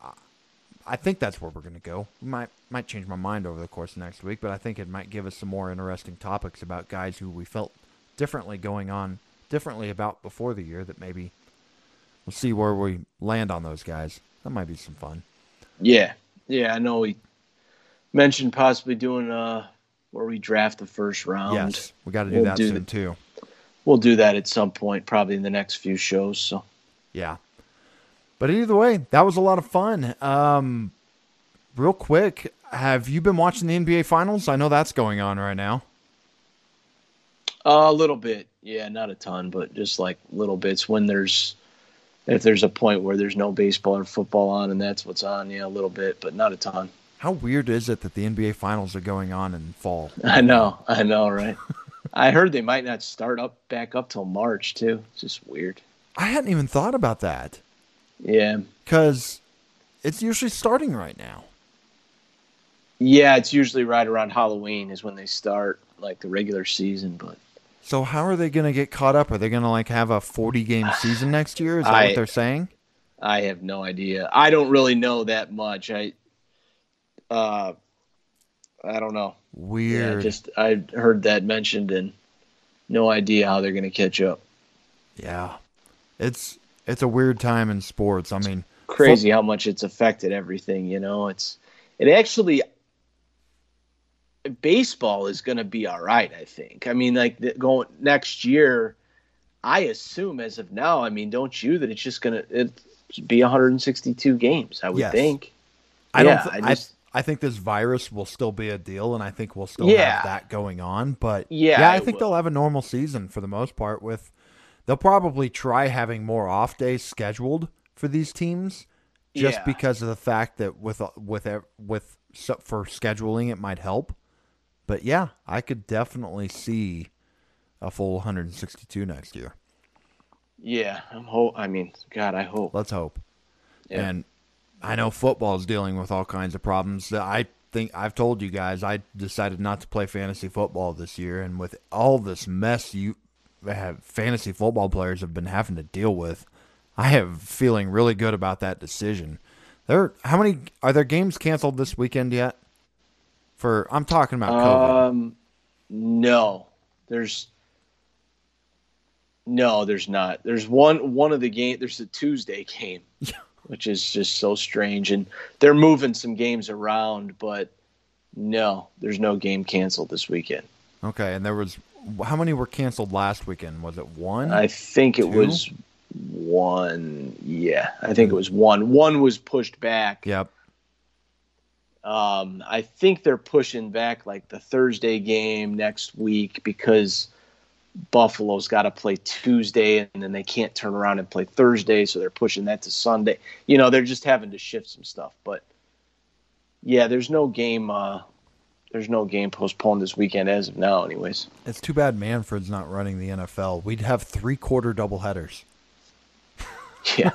I think that's where we're going to go. We might might change my mind over the course of next week, but I think it might give us some more interesting topics about guys who we felt differently going on, differently about before the year. That maybe we'll see where we land on those guys. That might be some fun. Yeah, yeah, I know we mentioned possibly doing uh where we draft the first round. Yes, we got to do we'll that do soon the, too. We'll do that at some point, probably in the next few shows. So. Yeah. But either way, that was a lot of fun. Um, real quick, have you been watching the NBA Finals? I know that's going on right now. Uh, a little bit, yeah, not a ton, but just like little bits when there's if there's a point where there's no baseball or football on and that's what's on, yeah, a little bit, but not a ton. How weird is it that the NBA Finals are going on in fall? I know, I know, right? I heard they might not start up back up till March too. It's just weird. I hadn't even thought about that Yeah, because it's usually starting right now. yeah, it's usually right around Halloween is when they start like the regular season, but So how are they going to get caught up? Are they going to like have a 40 game season next year? Is that I- what they're saying? I have no idea. I don't really know that much. I, uh, I don't know. Yeah, Weird. just I heard that mentioned and no idea how they're going to catch up. Yeah. It's it's a weird time in sports. I mean, Crazy how much it's affected everything. You know, it's it actually baseball is going to be all right. I think. I mean, like the, going next year. I assume as of now. I mean, don't you that it's just going to it be 162 games? I would Yes. think. I Yeah, don't th- I I, just- I think this virus will still be a deal and I think we'll still Yeah. have that going on, but Yeah, yeah, I think will. they'll have a normal season for the most part with they'll probably try having more off days scheduled for these teams just because of the fact that with with with so- for scheduling it might help. But yeah, I could definitely see a full 162 next year. Yeah, I'm hope. I mean, God, I hope. Let's hope. Yeah. And I know football is dealing with all kinds of problems. I think I've told you guys I decided not to play fantasy football this year, and with all this mess you have fantasy football players have been having to deal with, I have feeling really good about that decision. There, how many are there games canceled this weekend yet? For I'm talking about COVID. Um, no, there's no, there's not. There's one one of the game. There's a Tuesday game, which is just so strange, and they're moving some games around, but no, there's no game canceled this weekend. okay, and there was how many were canceled last weekend? Was it one? I think it Two? was one. Yeah, I think it was one. One was pushed back. yep. Um, I think they're pushing back like the Thursday game next week because Buffalo's got to play Tuesday and then they can't turn around and play Thursday, so they're pushing that to Sunday. You know, they're just having to shift some stuff. But yeah, there's no game. Uh, there's no game postponed this weekend as of now, anyways. It's too bad Manfred's not running the NFL. We'd have three quarter doubleheaders. Yeah,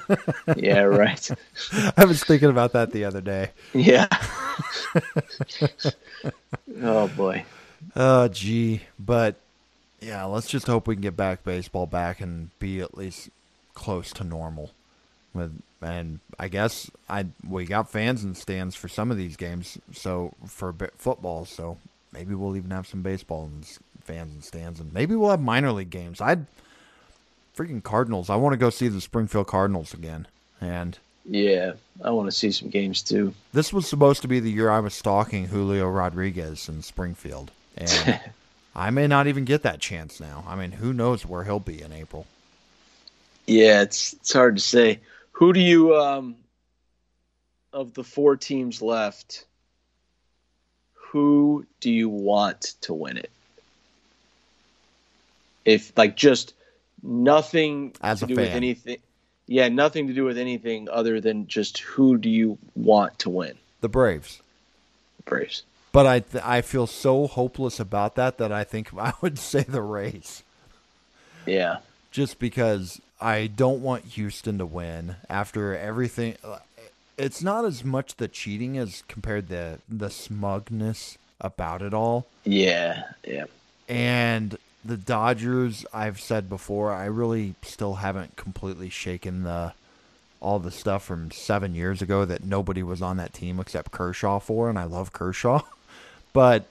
yeah, right. I was thinking about that the other day. Yeah. oh boy. Oh, gee. But yeah, let's just hope we can get back baseball back and be at least close to normal. With and I guess I we got fans in stands for some of these games, so for football, so maybe we'll even have some baseball and fans and stands, and maybe we'll have minor league games. I'd freaking Cardinals. I want to go see the Springfield Cardinals again, and Yeah, I want to see some games too. This was supposed to be the year I was stalking Julio Rodriguez in Springfield, and I may not even get that chance now. I mean, who knows where he'll be in April? Yeah, it's it's hard to say. Who do you um of the four teams left? Who do you want to win it? If like just nothing As to do with anything. Yeah, nothing to do with anything other than just who do you want to win? The Braves. The Braves. But I th- I feel so hopeless about that that I think I would say the Rays, Yeah. just because I don't want Houston to win after everything. Uh, it's not as much the cheating as compared to the smugness about it all. Yeah. Yeah. And the Dodgers, I've said before, I really still haven't completely shaken the all the stuff from seven years ago that nobody was on that team except Kershaw for, and I love Kershaw. But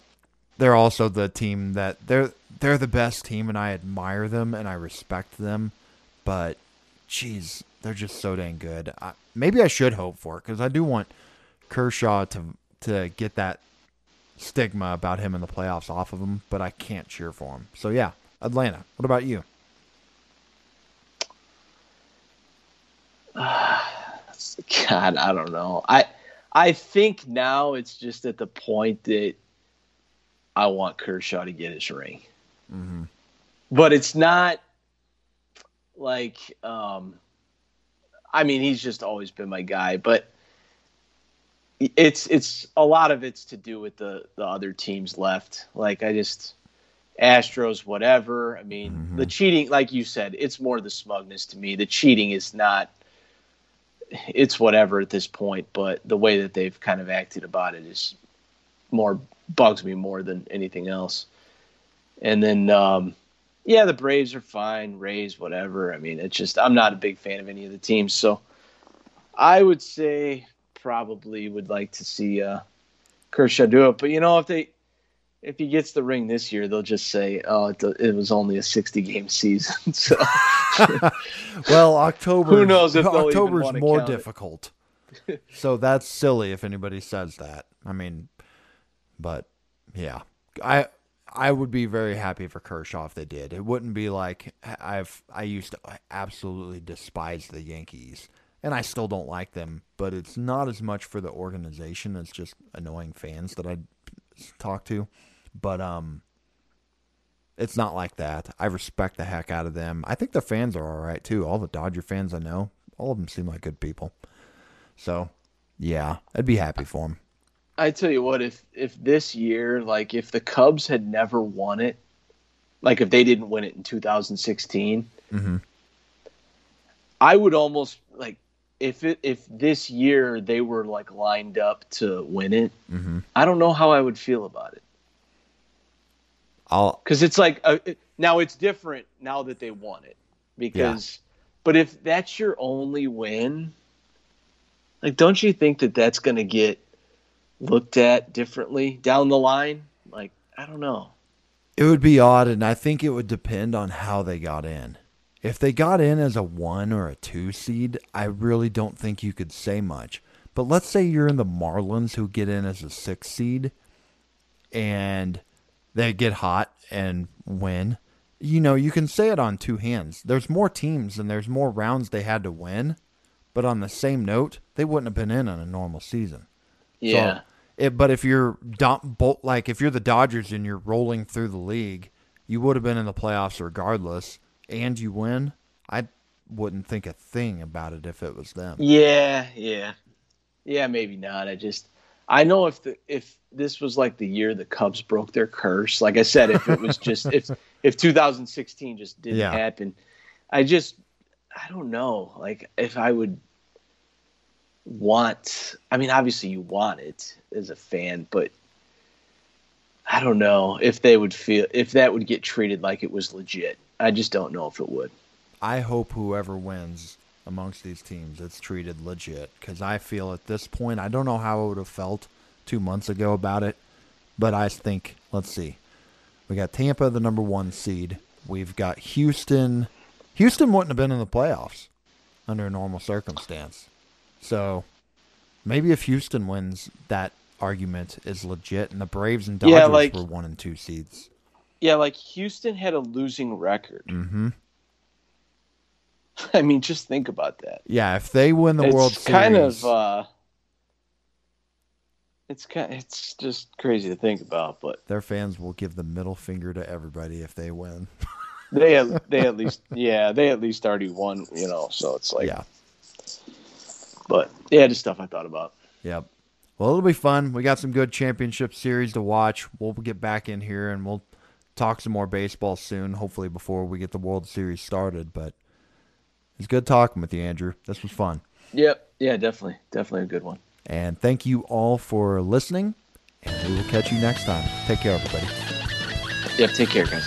they're also the team that they're they're the best team, and I admire them and I respect them. But geez, they're just so dang good. I, maybe I should hope for it because I do want Kershaw to to get that stigma about him in the playoffs off of him, but I can't cheer for him. So yeah, Atlanta. What about you? God, I don't know. I I think now it's just at the point that I want Kershaw to get his ring, Mm-hmm. but it's not like um, I mean he's just always been my guy, but it's it's a lot of it's to do with the the other teams left. Like I just Astros, whatever. I mean, the cheating, like you said, it's more the smugness to me. The cheating is not. It's whatever at this point, but the way that they've kind of acted about it is more bugs me more than anything else. And then, um, yeah, the Braves are fine, Rays, whatever. I mean, it's just I'm not a big fan of any of the teams, so I would say probably would like to see uh, Kershaw do it. But you know, if they if he gets the ring this year, they'll just say, "Oh, it, it was only a 60 game season." so Well, October. Who knows if October's more difficult. so that's silly if anybody says that. I mean, but yeah, I I would be very happy for Kershaw if they did. It wouldn't be like I've I used to absolutely despise the Yankees, and I still don't like them. But it's not as much for the organization as just annoying fans that I talk to. But um, it's not like that. I respect the heck out of them. I think the fans are all right too. All the Dodger fans I know, all of them seem like good people. So, yeah, I'd be happy for them. I tell you what, if if this year, like if the Cubs had never won it, like if they didn't win it in 2016, mm-hmm. I would almost like if it if this year they were like lined up to win it. Mhm. I don't know how I would feel about it I'll because it's like uh it- now it's different now that they won it because, but if that's your only win, like don't you think that that's going to get looked at differently down the line? Like I don't know. It would be odd, and I think it would depend on how they got in. If they got in as a one or a two seed, I really don't think you could say much. But let's say you're in the Marlins who get in as a six seed and they get hot and win. You know, you can say it on two hands. There's more teams and there's more rounds they had to win. But on the same note, they wouldn't have been in on a normal season. Yeah. So, it, but if you're like if you're the Dodgers and you're rolling through the league, you would have been in the playoffs regardless, and you win. I wouldn't think a thing about it if it was them. Yeah, yeah, yeah. Maybe not. I just I know if the if this was like the year the Cubs broke their curse. Like I said, if it was just if if 2016 just didn't Yeah. happen, I just I don't know. Like if I would want. I mean, obviously you want it as a fan, but I don't know if they would feel if that would get treated like it was legit. I just don't know if it would. I hope whoever wins amongst these teams, it's treated legit. Because I feel at this point, I don't know how I would have felt two months ago about it, but I think let's see, we got Tampa, the number one seed. We've got Houston. Houston wouldn't have been in the playoffs under a normal circumstance. So maybe if Houston wins, that argument is legit, and the Braves and Dodgers Yeah, like- were one and two seeds. Yeah, like Houston had a losing record. hmm I mean, just think about that. Yeah, if they win the it's World Series, It's kind of uh it's kind it's just crazy to think about but their fans will give the middle finger to everybody if they win. they at, they at least yeah they at least already won you know so it's like yeah. but yeah just stuff i thought about Yep. Well, it'll be fun. We got some good championship series to watch. We'll get back in here and we'll talk some more baseball soon, hopefully before we get the World Series started. But it's good talking with you, Andrew. This was fun. yep yeah definitely definitely a good one And thank you all for listening. And we will catch you next time. Take care, everybody. yep take care guys